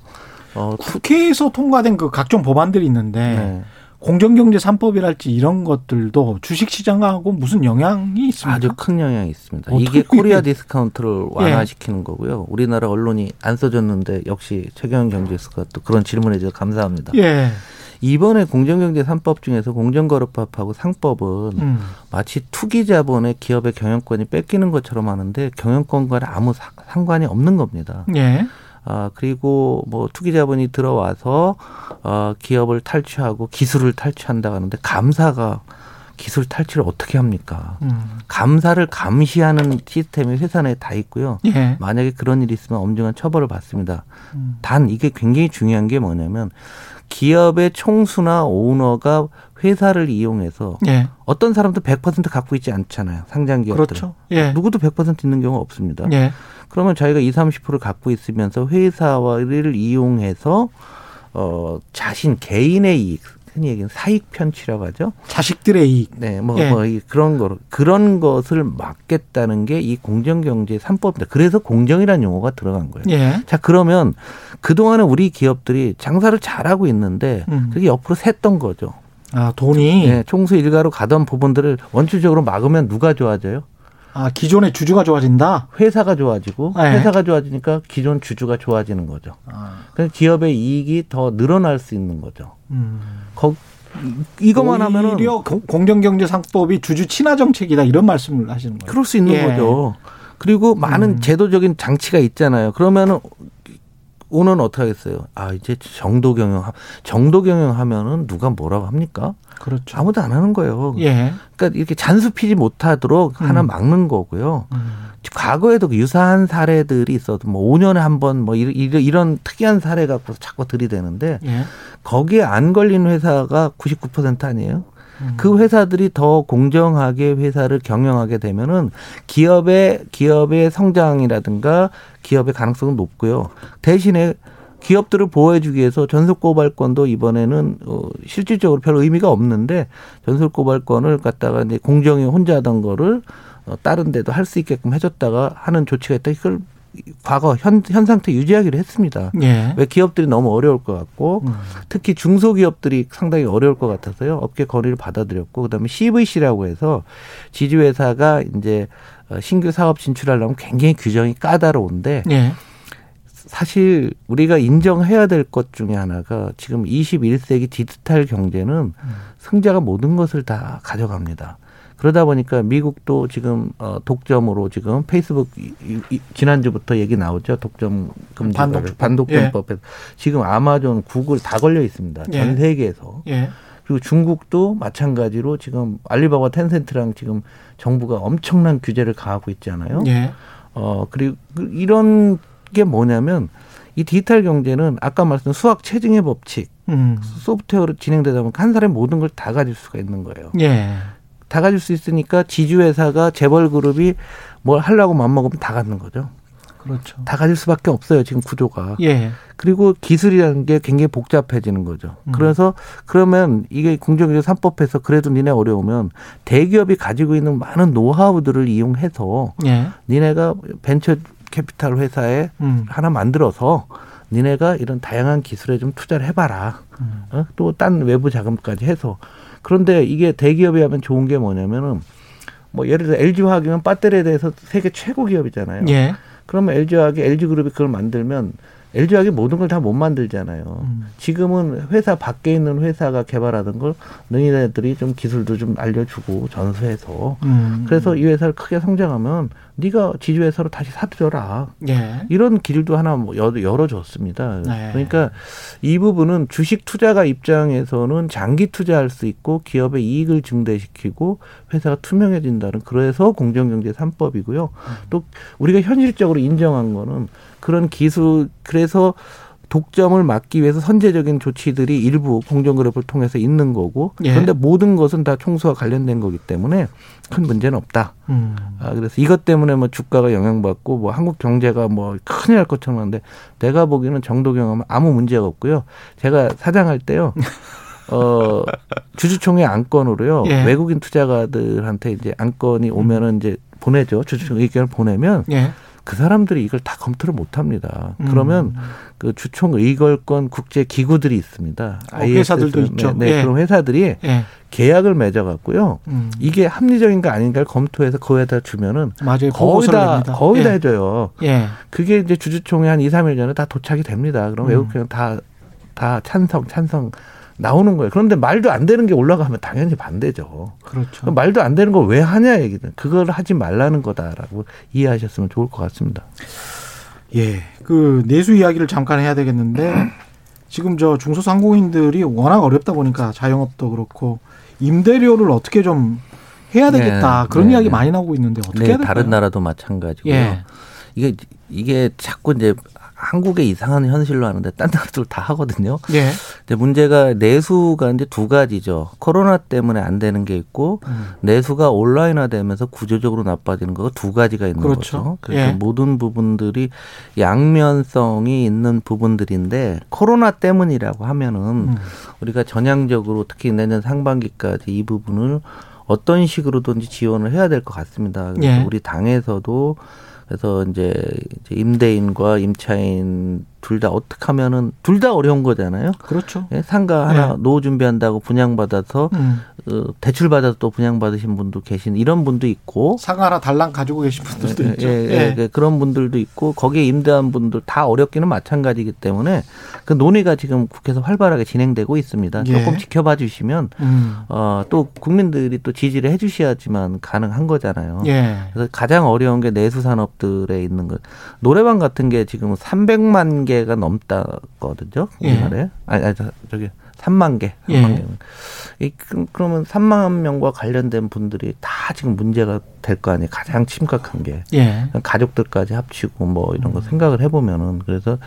어, 국회에서 통과된 그 각종 법안들이 있는데 네. 공정경제 삼법이랄지 이런 것들도 주식시장하고 무슨 영향이 있습니까? 아주 큰 영향이 있습니다. 이게 코리아 디스카운트를 완화시키는 예. 거고요. 우리나라 언론이 안 써줬는데 역시 최경영 경제쇼가 또 그런 질문해 주셔서 감사합니다. 예. 이번에 공정경제 3법 중에서 공정거래법하고 상법은 음. 마치 투기 자본의 기업의 경영권이 뺏기는 것처럼 하는데 경영권과는 아무 상관이 없는 겁니다. 예. 아, 그리고 뭐 투기 자본이 들어와서 어, 기업을 탈취하고 기술을 탈취한다 하는데 감사가 기술 탈취를 어떻게 합니까? 음. 감사를 감시하는 시스템이 회사 내에 다 있고요. 예. 만약에 그런 일이 있으면 엄중한 처벌을 받습니다. 음. 단 이게 굉장히 중요한 게 뭐냐면 기업의 총수나 오너가 회사를 이용해서 예. 어떤 사람도 100% 갖고 있지 않잖아요. 상장 기업들. 그렇죠. 예. 누구도 100% 있는 경우 없습니다. 예. 그러면 자기가 20, 30% 갖고 있으면서 회사를 이용해서 어 자신 개인의 이익 흔히 얘기하는 사익 편취라고 하죠. 자식들의 이익. 네, 뭐, 예. 뭐 그런 거 그런 것을 막겠다는 게 이 공정 경제 삼법입니다 그래서 공정이라는 용어가 들어간 거예요. 예. 자, 그러면 그동안에 우리 기업들이 장사를 잘하고 있는데 음. 그게 옆으로 샜던 거죠. 아, 돈이 네, 총수 일가로 가던 부분들을 원칙적으로 막으면 누가 좋아져요? 아, 기존의 주주가 좋아진다? 회사가 좋아지고 네. 회사가 좋아지니까 기존 주주가 좋아지는 거죠. 아. 그래서 기업의 이익이 더 늘어날 수 있는 거죠. 음. 거, 이것만 하면은 공정경제 상법이 주주 친화 정책이다 이런 말씀을 하시는 거예요. 그럴 수 있는 예. 거죠. 그리고 많은 음. 제도적인 장치가 있잖아요. 그러면은 오는 어떻게 하겠어요? 아 이제 정도 경영 정도 경영하면은 누가 뭐라고 합니까? 그렇죠. 아무도 안 하는 거예요. 예. 그러니까 이렇게 잔수 피지 못하도록 음. 하나 막는 거고요. 음. 과거에도 그 유사한 사례들이 있어도 뭐 5년에 한 번 뭐 이런, 이런 특이한 사례 갖고 자꾸 들이대는데 예. 거기에 안 걸린 회사가 99% 아니에요. 음. 그 회사들이 더 공정하게 회사를 경영하게 되면은 기업의 기업의 성장이라든가 기업의 가능성은 높고요. 대신에 기업들을 보호해주기 위해서 전속고발권도 이번에는 어, 실질적으로 별 의미가 없는데 전속고발권을 갖다가 이제 공정이 혼자 하던 거를 어, 다른 데도 할 수 있게끔 해줬다가 하는 조치가 있다. 이걸 과거 현, 현 상태 유지하기로 했습니다. 예. 왜 기업들이 너무 어려울 것 같고 음. 특히 중소기업들이 상당히 어려울 것 같아서요. 업계 건의를 받아들였고 그다음에 CVC라고 해서 지주회사가 이제 어, 신규 사업 진출하려면 굉장히 규정이 까다로운데 예. 사실 우리가 인정해야 될 것 중에 하나가 지금 21세기 디지털 경제는 음. 승자가 모든 것을 다 가져갑니다. 그러다 보니까 미국도 지금 어 독점으로 지금 페이스북 지난주부터 얘기 나오죠. 독점 금지 반독, 반독점법에 예. 지금 아마존, 구글 다 걸려 있습니다. 전 예. 세계에서. 예. 그리고 중국도 마찬가지로 지금 알리바바 텐센트랑 지금 정부가 엄청난 규제를 가하고 있잖아요. 예. 어 그리고 이런 게 뭐냐면 이 디지털 경제는 아까 말씀드린 수학 체증의 법칙 음. 소프트웨어로 진행되다 보면 한 사람이 모든 걸 다 가질 수가 있는 거예요. 예. 다 가질 수 있으니까 지주회사가 재벌 그룹이 뭘 하려고 맘먹으면 다 갖는 거죠. 그렇죠. 다 가질 수밖에 없어요. 지금 구조가. 예. 그리고 기술이라는 게 굉장히 복잡해지는 거죠. 음. 그래서 그러면 이게 공정경제 삼법에서 그래도 니네 어려우면 대기업이 가지고 있는 많은 노하우들을 이용해서 예. 니네가 벤처 캐피탈 회사에 음. 하나 만들어서 니네가 이런 다양한 기술에 좀 투자를 해봐라. 음. 어? 또 딴 외부 자금까지 해서 그런데 이게 대기업이 하면 좋은 게 뭐냐면은 뭐 예를 들어 LG화학이면 배터리에 대해서 세계 최고 기업이잖아요. 예. 그러면 LG화학이 LG그룹이 그걸 만들면 LG화학이 모든 걸 다 못 만들잖아요. 음. 지금은 회사 밖에 있는 회사가 개발하던 걸 너희들이 좀 기술도 좀 알려주고 전수해서 음. 그래서 이 회사를 크게 성장하면 네가 지주회사로 다시 사들여라. 예. 이런 길도 하나 뭐 열어줬습니다. 네. 그러니까 이 부분은 주식 투자가 입장에서는 장기 투자할 수 있고 기업의 이익을 증대시키고 회사가 투명해진다는 그래서 공정경제 삼법이고요. 음. 또 우리가 현실적으로 인정한 거는 그런 기술 그래서 독점을 막기 위해서 선제적인 조치들이 일부 공정그룹을 통해서 있는 거고 예. 그런데 모든 것은 다 총수와 관련된 거기 때문에 큰 문제는 없다. 음. 아, 그래서 이것 때문에 뭐 주가가 영향받고 뭐 한국 경제가 뭐 큰일 날 것처럼 하는데 내가 보기에는 정도 경험은 아무 문제가 없고요. 제가 사장할 때요. 어, 주주총회 안건으로요. 예. 외국인 투자가들한테 이제 안건이 오면은 이제 보내죠. 주주총 의견을 보내면 예. 그 사람들이 이걸 다 검토를 못 합니다. 음. 그러면 그 주총 의결권 국제 기구들이 있습니다. 어, 회사들도 네, 있죠. 네, 예. 그런 회사들이 예. 계약을 맺어 갖고요. 음. 이게 합리적인가 아닌가를 검토해서 거기에다 주면은 맞아요. 거의 다 냅니다. 거의 예. 다 해줘요. 예. 그게 이제 주주총회 한 2, 3일 전에 다 도착이 됩니다. 그럼 음. 외국 회원 다다 찬성 찬성 나오는 거예요. 그런데 말도 안 되는 게 올라가면 당연히 반대죠. 그렇죠. 말도 안 되는 걸 왜 하냐 얘기는 그걸 하지 말라는 거다라고 이해하셨으면 좋을 것 같습니다. 예, 그 내수 이야기를 잠깐 해야 되겠는데 지금 저 중소상공인들이 워낙 어렵다 보니까 자영업도 그렇고 임대료를 어떻게 좀 해야 되겠다 네, 그런 네, 이야기 네. 많이 나오고 있는데 어떻게 네, 해야 될까요? 다른 나라도 마찬가지고요. 예. 이게 이게 자꾸 이제 한국의 이상한 현실로 하는데 딴 나라들 다 하거든요. 예. 근데 문제가 내수가 이제 두 가지죠. 코로나 때문에 안 되는 게 있고 음. 내수가 온라인화되면서 구조적으로 나빠지는 거가 두 가지가 있는 그렇죠. 거죠. 그래서 예. 모든 부분들이 양면성이 있는 부분들인데 코로나 때문이라고 하면은 음. 우리가 전향적으로 특히 내년 상반기까지 이 부분을 어떤 식으로든지 지원을 해야 될 것 같습니다. 그래서 예. 우리 당에서도 그래서 이제 임대인과 임차인 둘 다 어떻게 하면은 둘 다 어려운 거잖아요. 그렇죠. 예, 상가 하나 네. 노후 준비한다고 분양받아서 음. 어, 대출 받아서 또 분양 받으신 분도 계신 이런 분도 있고 상가 하나 달랑 가지고 계신 분들도 예, 있죠. 예, 예, 예. 그런 분들도 있고 거기에 임대한 분들 다 어렵기는 마찬가지이기 때문에 그 논의가 지금 국회에서 활발하게 진행되고 있습니다. 예. 조금 지켜봐 주시면 음. 어, 또 국민들이 또 지지를 해 주셔야지만 가능한 거잖아요. 예. 그래서 가장 어려운 게 내수 산업들에 있는 것. 노래방 같은 게 지금 300만 개가 넘다거든요. 우리나라에. 예. 아니, 아니 저기 3만 개. 3만 예. 개. 이, 그러면 3만 명과 관련된 분들이 다 지금 문제가 될 거 아니에요. 가장 심각한 게. 예. 가족들까지 합치고 뭐 이런 거 음. 생각을 해보면은 그래서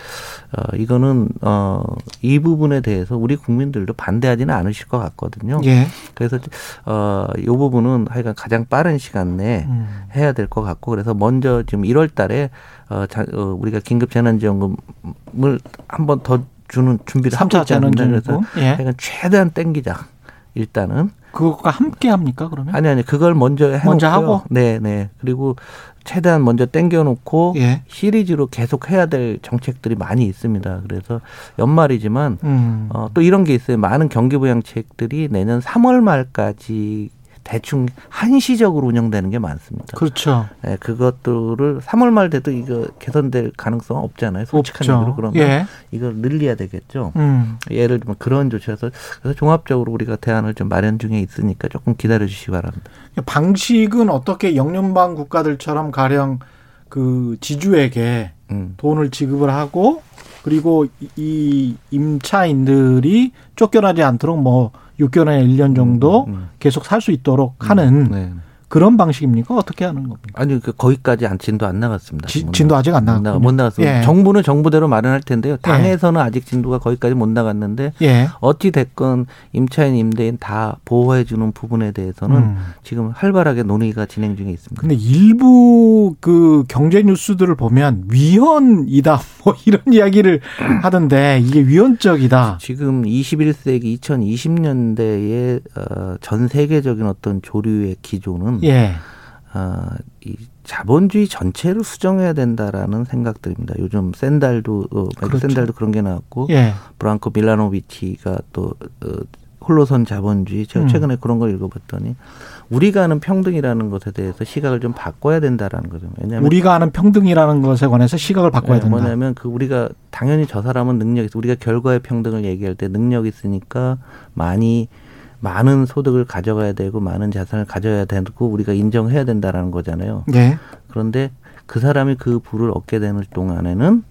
어, 이거는 어, 이 부분에 대해서 우리 국민들도 반대하지는 않으실 것 같거든요. 예. 그래서 어, 이 부분은 하여간 가장 빠른 시간 내에 음. 해야 될 것 같고 그래서 먼저 지금 1월 달에 어, 자, 어, 우리가 긴급 재난지원금을 한번 더 주는 준비를 하고 있잖아요. 그래서 예. 그러니까 최대한 땡기자. 일단은 그것과 함께 합니까 그러면? 아니 아니 그걸 먼저 해놓고요. 먼저 하고 네 네. 그리고 최대한 먼저 땡겨놓고 예. 시리즈로 계속 해야 될 정책들이 많이 있습니다. 그래서 연말이지만 음. 어, 또 이런 게 있어요. 많은 경기부양책들이 내년 3월 말까지 대충 한시적으로 운영되는 게 많습니다. 그렇죠. 네, 그것들을 3월 말 돼도 이거 개선될 가능성 없잖아요. 솔직한 얘기로 그러면 예. 이걸 늘려야 되겠죠. 음. 예를 들면 그런 조치라서 그래서 종합적으로 우리가 대안을 좀 마련 중에 있으니까 조금 기다려 주시기 바랍니다. 방식은 어떻게 영연방 국가들처럼 가령 그 지주에게 음. 돈을 지급을 하고 그리고 이 임차인들이 쫓겨나지 않도록 뭐 6개월이나 1년 정도 음, 음. 계속 살 수 있도록 음, 하는 네. 그런 방식입니까? 어떻게 하는 겁니까? 아니, 그 거기까지 안 진도 안 나갔습니다. 지, 진도 아직 안 나갔 못 나갔습니다. 예. 정부는 정부대로 마련할 텐데요. 예. 당에서는 예. 아직 진도가 거기까지 못 나갔는데 예. 어찌 됐건 임차인 임대인 다 보호해 주는 부분에 대해서는 음. 지금 활발하게 논의가 진행 중에 있습니다. 근데 일부 그 경제 뉴스들을 보면 위헌이다 뭐 이런 이야기를 하던데 이게 위헌적이다. 지금 21세기 2020년대에 어, 전 세계적인 어떤 조류의 기조는 예. 어, 이 자본주의 전체를 수정해야 된다라는 생각들입니다. 요즘 샌달도 어, 그렇죠. 샌달도 그런 게 나왔고 예. 브랑코 밀라노비치가 또 어, 홀로선 자본주의 제가 음. 최근에 음. 그런 걸 읽어봤더니 우리가 아는 평등이라는 것에 대해서 시각을 좀 바꿔야 된다라는 거죠. 왜냐하면 우리가 아는 평등이라는 것에 관해서 시각을 바꿔야 네, 된다. 뭐냐면 그 우리가 당연히 저 사람은 능력이 있어. 우리가 결과의 평등을 얘기할 때 능력이 있으니까 많이 많은 소득을 가져가야 되고 많은 자산을 가져야 되고 우리가 인정해야 된다라는 거잖아요. 네. 그런데 그 사람이 그 부를 얻게 되는 동안에는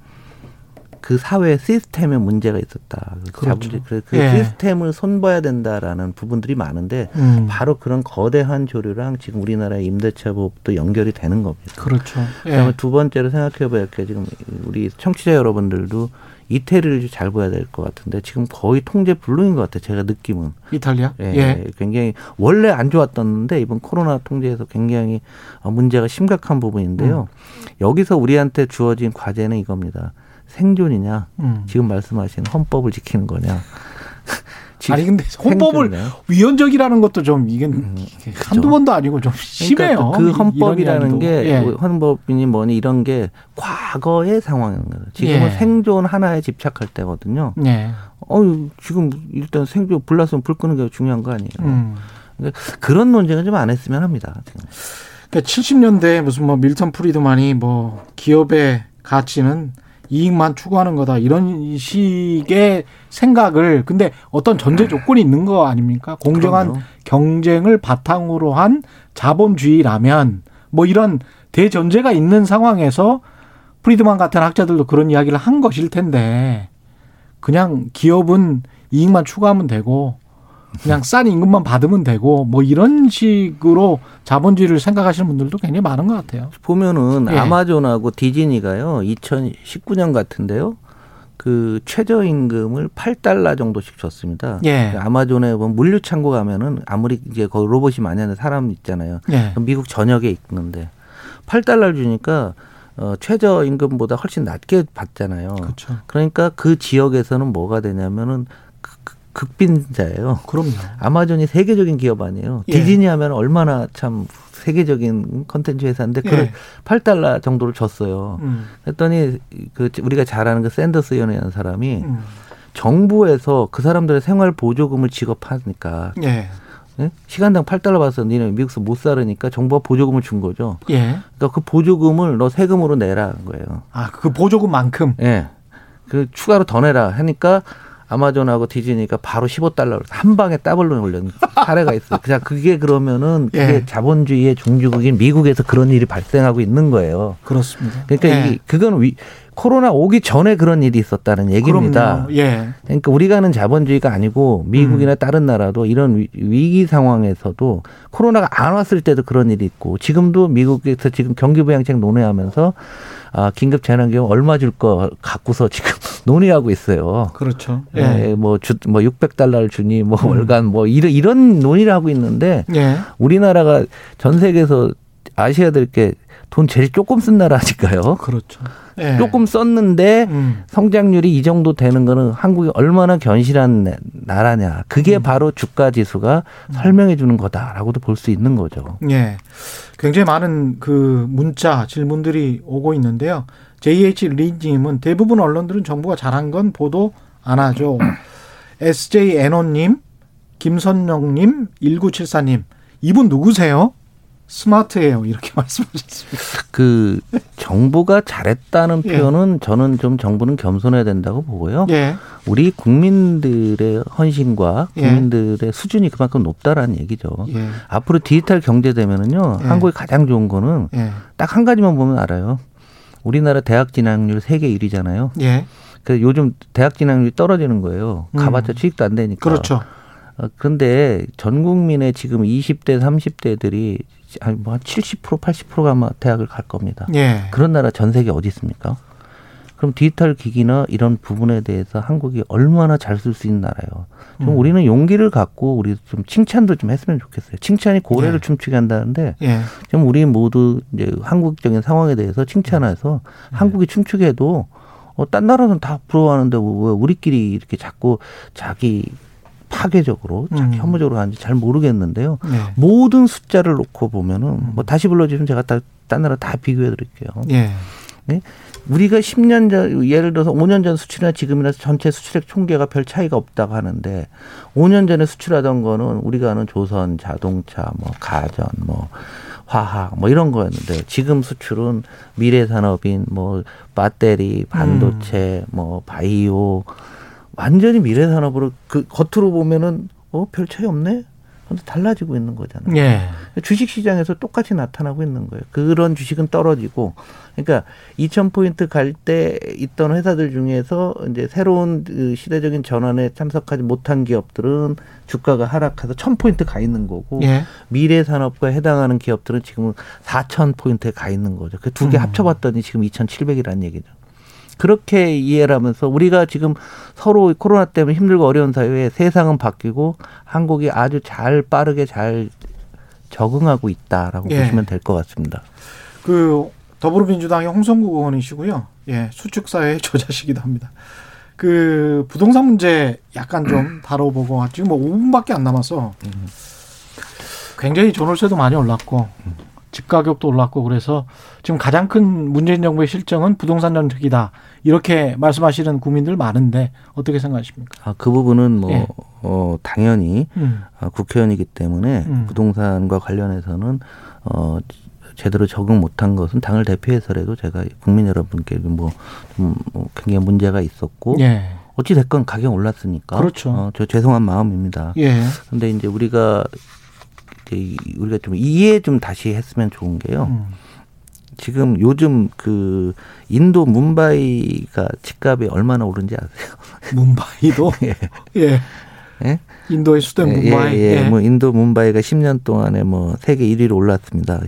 그 사회 시스템에 문제가 있었다. 그렇죠. 그, 그 예. 시스템을 손봐야 된다라는 부분들이 많은데 음. 바로 그런 거대한 조류랑 지금 우리나라의 임대차법도 연결이 되는 겁니다. 그렇죠. 예. 그다음에 두 번째로 생각해봐야 게 지금 우리 청취자 여러분들도 이태리를 잘 봐야 될 것 같은데 지금 거의 통제 불능인 것 같아요. 제가 느낌은. 이탈리아? 예, 예. 굉장히 원래 안 좋았던데 이번 코로나 통제에서 굉장히 문제가 심각한 부분인데요. 음. 여기서 우리한테 주어진 과제는 이겁니다. 생존이냐, 음. 지금 말씀하신 헌법을 지키는 거냐. 아니 근데 헌법을 위헌적이라는 것도 좀 이게 음, 한두 번도 아니고 좀 심해요. 그러니까 그 헌법이라는 게 예. 헌법이니 뭐니 이런 게 과거의 상황인 거예요. 지금은 예. 생존 하나에 집착할 때거든요. 예. 어 지금 일단 생존 불났으면 불 끄는 게 중요한 거 아니에요. 음. 그러니까 그런 논쟁은 좀 안 했으면 합니다. 지금. 그러니까 70년대 무슨 뭐 밀턴 프리드만이 뭐 기업의 가치는 이익만 추구하는 거다 이런 식의 생각을 근데 어떤 전제 조건이 있는 거 아닙니까? 공정한 그럼요. 경쟁을 바탕으로 한 자본주의라면 뭐 이런 대전제가 있는 상황에서 프리드만 같은 학자들도 그런 이야기를 한 것일 텐데 그냥 기업은 이익만 추구하면 되고 그냥 싼 임금만 받으면 되고 뭐 이런 식으로 자본주의를 생각하시는 분들도 굉장히 많은 것 같아요. 보면은 예. 아마존하고 디즈니가요 2019년 같은데요. 그 최저 임금을 8달러 정도씩 줬습니다. 예. 아마존에 보면 물류 창고 가면은 아무리 이제 거 로봇이 많이 하는 사람 있잖아요. 예. 미국 전역에 있는데 8달러를 주니까 어, 최저 임금보다 훨씬 낮게 받잖아요. 그렇죠. 그러니까 그 지역에서는 뭐가 되냐면은 극빈자예요. 그럼요. 아마존이 세계적인 기업 아니에요. 예. 디즈니 하면 얼마나 참 세계적인 컨텐츠 회사인데 그걸 예. 8달러 정도를 줬어요. 음. 그랬더니 그 우리가 잘 아는 그 샌더스 의원이라는 사람이 음. 정부에서 그 사람들의 생활 보조금을 지급하니까 예. 네? 시간당 8달러 받아서 니네 미국에서 못 살으니까 정부가 보조금을 준 거죠. 예. 그러니까 그 보조금을 너 세금으로 내라는 거예요. 아, 그 보조금만큼? 예. 그 추가로 더 내라 하니까 아마존하고 디즈니가 바로 15달러로 한 방에 더블로 올린 사례가 있어요. 그냥 그게 그러면은 그게 예. 자본주의의 중주국인 미국에서 그런 일이 발생하고 있는 거예요. 그렇습니다. 그러니까 예. 이 그건 위, 코로나 오기 전에 그런 일이 있었다는 얘기입니다. 예. 그러니까 우리가 하는 자본주의가 아니고 미국이나 음. 다른 나라도 이런 위, 기 상황에서도 코로나가 안 왔을 때도 그런 일이 있고 지금도 미국에서 지금 경기 부양책 논의하면서 아, 긴급 재난기금 얼마 줄 거 갖고서 지금 논의하고 있어요. 그렇죠. 예. 예. 뭐, 주, 뭐 600달러를 주니 뭐 음. 월간 뭐 이런, 이런 논의를 하고 있는데 예. 우리나라가 전 세계에서 아시아들께 돈 제일 조금 쓴 나라니까요. 그렇죠. 예. 조금 썼는데 음. 성장률이 이 정도 되는 거는 한국이 얼마나 견실한 나라냐. 그게 음. 바로 주가 지수가 음. 설명해 주는 거다라고도 볼 수 있는 거죠. 예. 굉장히 많은 그 문자 질문들이 오고 있는데요. JH 리님은 대부분 언론들은 정부가 잘한 건 보도 안 하죠. SJ 애노님, 김선영님, 1974님. 이분 누구세요? 스마트해요. 이렇게 말씀하셨습니다. 그 정부가 잘했다는 예. 표현은 저는 좀 정부는 겸손해야 된다고 보고요. 예. 우리 국민들의 헌신과 예. 국민들의 예. 수준이 그만큼 높다라는 얘기죠. 예. 앞으로 디지털 경제 되면은요. 예. 한국이 가장 좋은 거는 딱 한 가지만 보면 알아요. 우리나라 대학 진학률 세계 1위잖아요. 예. 그 요즘 대학 진학률이 떨어지는 거예요. 가봤자 음. 취직도 안 되니까. 그렇죠. 어, 그런데 전 국민의 지금 20대, 30대들이 한뭐한70% 80%가 아마 대학을 갈 겁니다. 예. 그런 나라 전 세계 어디 있습니까? 그럼 디지털 기기나 이런 부분에 대해서 한국이 얼마나 잘 쓸 수 있는 나라예요. 좀 음. 우리는 용기를 갖고 우리 좀 칭찬도 좀 했으면 좋겠어요. 칭찬이 고래를 예. 춤추게 한다는데 예. 좀 우리 모두 이제 한국적인 상황에 대해서 칭찬해서 예. 한국이 춤추게 해도 어, 딴 나라는 다 부러워하는데 왜 우리끼리 이렇게 자꾸 자기 파괴적으로 음. 혐오적으로 하는지 잘 모르겠는데요. 네. 모든 숫자를 놓고 보면은 음. 뭐 다시 불러주시면 제가 다, 딴 나라 다 비교해 드릴게요. 예. 네? 우리가 10년 전 예를 들어서 5년 전 수출이나 지금이나 전체 수출액 총계가 별 차이가 없다고 하는데 5년 전에 수출하던 거는 우리가 아는 조선, 자동차, 뭐 가전, 뭐 화학 뭐 이런 거였는데 지금 수출은 미래 산업인 뭐 배터리, 반도체, 음. 뭐 바이오 완전히 미래 산업으로 그 겉으로 보면은 어 별 차이 없네. 달라지고 있는 거잖아요. 예. 주식 시장에서 똑같이 나타나고 있는 거예요. 그런 주식은 떨어지고 그러니까 2,000포인트 갈 때 있던 회사들 중에서 이제 새로운 그 시대적인 전환에 참석하지 못한 기업들은 주가가 하락해서 1,000포인트 가 있는 거고 예. 미래 산업과 해당하는 기업들은 지금 4,000포인트에 가 있는 거죠. 그 두개 음. 합쳐봤더니 지금 2,700이라는 얘기죠. 그렇게 이해를 하면서 우리가 지금 서로 코로나 때문에 힘들고 어려운 사회에 세상은 바뀌고 한국이 아주 잘 빠르게 잘 적응하고 있다라고 예. 보시면 될 것 같습니다. 그 더불어민주당의 홍성국 의원이시고요. 예, 수축 사회의 저자시기도 합니다. 그 부동산 문제 약간 좀 다뤄보고 지금 뭐 5분밖에 안 남아서 굉장히 전월세도 많이 올랐고 집 가격도 올랐고 그래서 지금 가장 큰 문재인 정부의 실정은 부동산 정책이다 이렇게 말씀하시는 국민들 많은데 어떻게 생각하십니까? 아, 그 부분은 뭐 예. 어, 당연히 음. 아, 국회의원이기 때문에 음. 부동산과 관련해서는 어, 제대로 적응 못한 것은 당을 대표해서라도 제가 국민 여러분께 뭐, 좀뭐 굉장히 문제가 있었고 예. 어찌 됐건 가격 올랐으니까 그렇죠. 어, 저 죄송한 마음입니다. 예. 근데 이제 우리가 우리가 좀 이해 좀 다시 했으면 좋은 게요. 음. 지금 요즘 그 인도 문바이가 집값이 얼마나 오른지 아세요? 문바이도 예. 예. 예? 인도의 수도 예, 문바이. 예, 예. 예. 뭐 인도 문바이가 10년 동안에 뭐 세계 1위로 올랐습니다.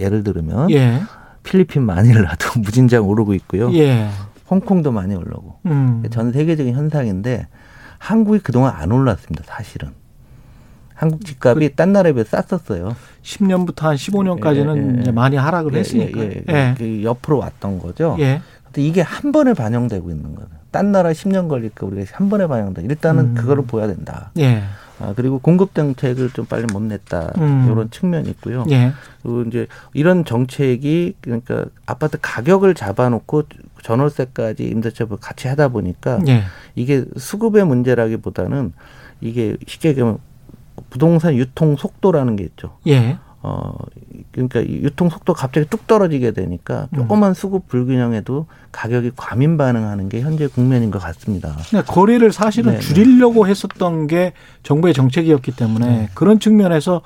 예를 들면 예. 필리핀 마닐라도 무진장 오르고 있고요. 예. 홍콩도 많이 올르고 음. 전 세계적인 현상인데 한국이 그동안 안 올랐습니다. 사실은. 한국 집값이 그, 딴 나라에 비해 쌌었어요. 10년부터 한 15년까지는 예, 예, 예. 많이 하락을 예, 했으니까. 그 옆으로 왔던 거죠. 예. 근데 이게 한 번에 반영되고 있는 거예요. 딴 나라 10년 걸릴까 우리가 한 번에 반영돼. 일단은 음. 그거를 보야 된다. 예. 아, 그리고 공급 정책을 좀 빨리 못 냈다. 음. 이런 측면이 있고요. 예. 그리고 이제 이런 정책이 그러니까 아파트 가격을 잡아놓고 전월세까지 임대차를 같이 하다 보니까 예. 이게 수급의 문제라기보다는 이게 쉽게 얘기하면 부동산 유통 속도라는 게 있죠. 예. 어, 그러니까 유통 속도 갑자기 뚝 떨어지게 되니까 음. 조그만 수급 불균형에도 가격이 과민 반응하는 게 현재 국면인 것 같습니다. 그러니까 거래를 사실은 네, 네. 줄이려고 했었던 게 정부의 정책이었기 때문에 네. 그런 측면에서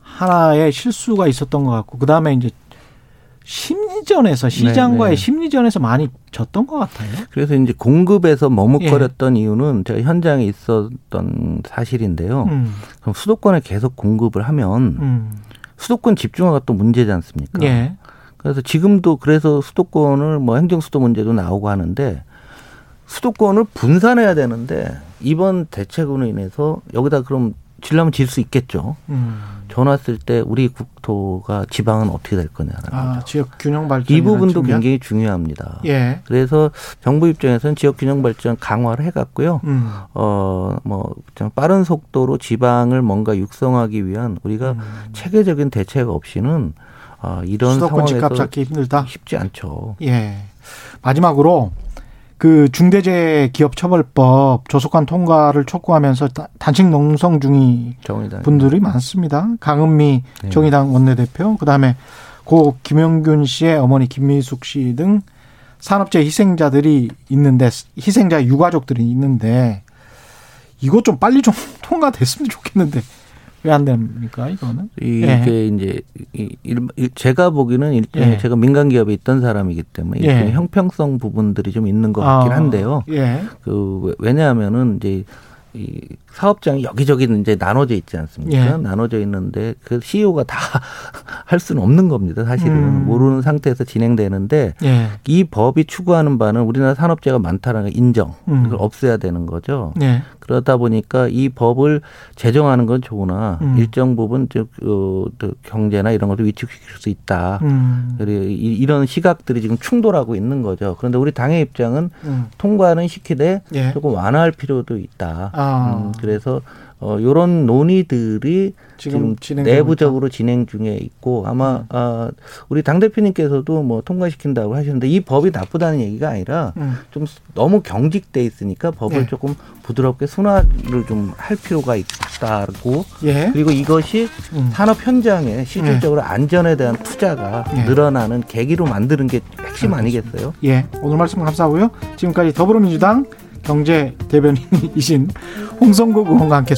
하나의 실수가 있었던 것 같고 그 다음에 이제 심리전에서 시장과의 네네. 심리전에서 많이 졌던 것 같아요. 그래서 이제 공급에서 머뭇거렸던 예. 이유는 제가 현장에 있었던 사실인데요. 음. 그럼 수도권에 계속 공급을 하면 음. 수도권 집중화가 또 문제지 않습니까? 예. 그래서 지금도 그래서 수도권을 뭐 행정수도 문제도 나오고 하는데 수도권을 분산해야 되는데 이번 대책으로 인해서 여기다 그럼 질라면 질 수 있겠죠. 음. 전화 쓸때 우리 국토가 지방은 어떻게 될 거냐라는 아, 거죠. 지역 균형 발전 이 부분도 측면? 굉장히 중요합니다. 예. 그래서 정부 입장에서는 지역 균형 발전 강화를 해갔고요. 음. 어뭐 빠른 속도로 지방을 뭔가 육성하기 위한 우리가 음. 체계적인 대책 없이는 어, 이런 상황에서 힘들다. 쉽지 않죠. 예. 마지막으로 그 중대재해기업처벌법 조속한 통과를 촉구하면서 단식 농성 중인 정의당. 분들이 많습니다. 강은미 네. 정의당 원내대표, 그다음에 고 김영균 씨의 어머니 김미숙 씨 등 산업재해 희생자들이 있는데 희생자 유가족들이 있는데 이거 좀 빨리 좀 통과됐으면 좋겠는데 왜 안 됩니까 이거는? 이게 예. 이제 제가 보기는 일종의 예. 제가 민간 기업에 있던 사람이기 때문에 예. 형평성 부분들이 좀 있는 것 같긴 아, 한데요. 예. 그 왜냐하면은 이제 이 사업장이 여기저기 이제 나눠져 있지 않습니까? 예. 나눠져 있는데 그 CEO가 다 할 수는 없는 겁니다. 사실은 음. 모르는 상태에서 진행되는데 예. 이 법이 추구하는 바는 우리나라 산업재가 많다는 인정, 음. 그걸 없애야 되는 거죠. 예. 그러다 보니까 이 법을 제정하는 건 좋으나 음. 일정 부분 즉 어, 경제나 이런 것도 위축시킬 수 있다. 음. 그리고 이런 시각들이 지금 충돌하고 있는 거죠. 그런데 우리 당의 입장은 음. 통과는 시키되 예. 조금 완화할 필요도 있다. 아. 음, 그래서 어 요런 논의들이 지금, 지금 내부적으로 진행 중에 있고 아마 음. 아 우리 당 대표님께서도 뭐 통과시킨다고 하시는데 이 법이 나쁘다는 얘기가 아니라 음. 좀 너무 경직돼 있으니까 법을 네. 조금 부드럽게 순화를 좀 할 필요가 있다고 예. 그리고 이것이 음. 산업 현장에 실질적으로 예. 안전에 대한 투자가 예. 늘어나는 계기로 만드는 게 핵심 아니겠어요? 예 오늘 말씀 감사하고요 지금까지 더불어민주당 경제 대변인이신 홍성국 의원과 함께했습니다.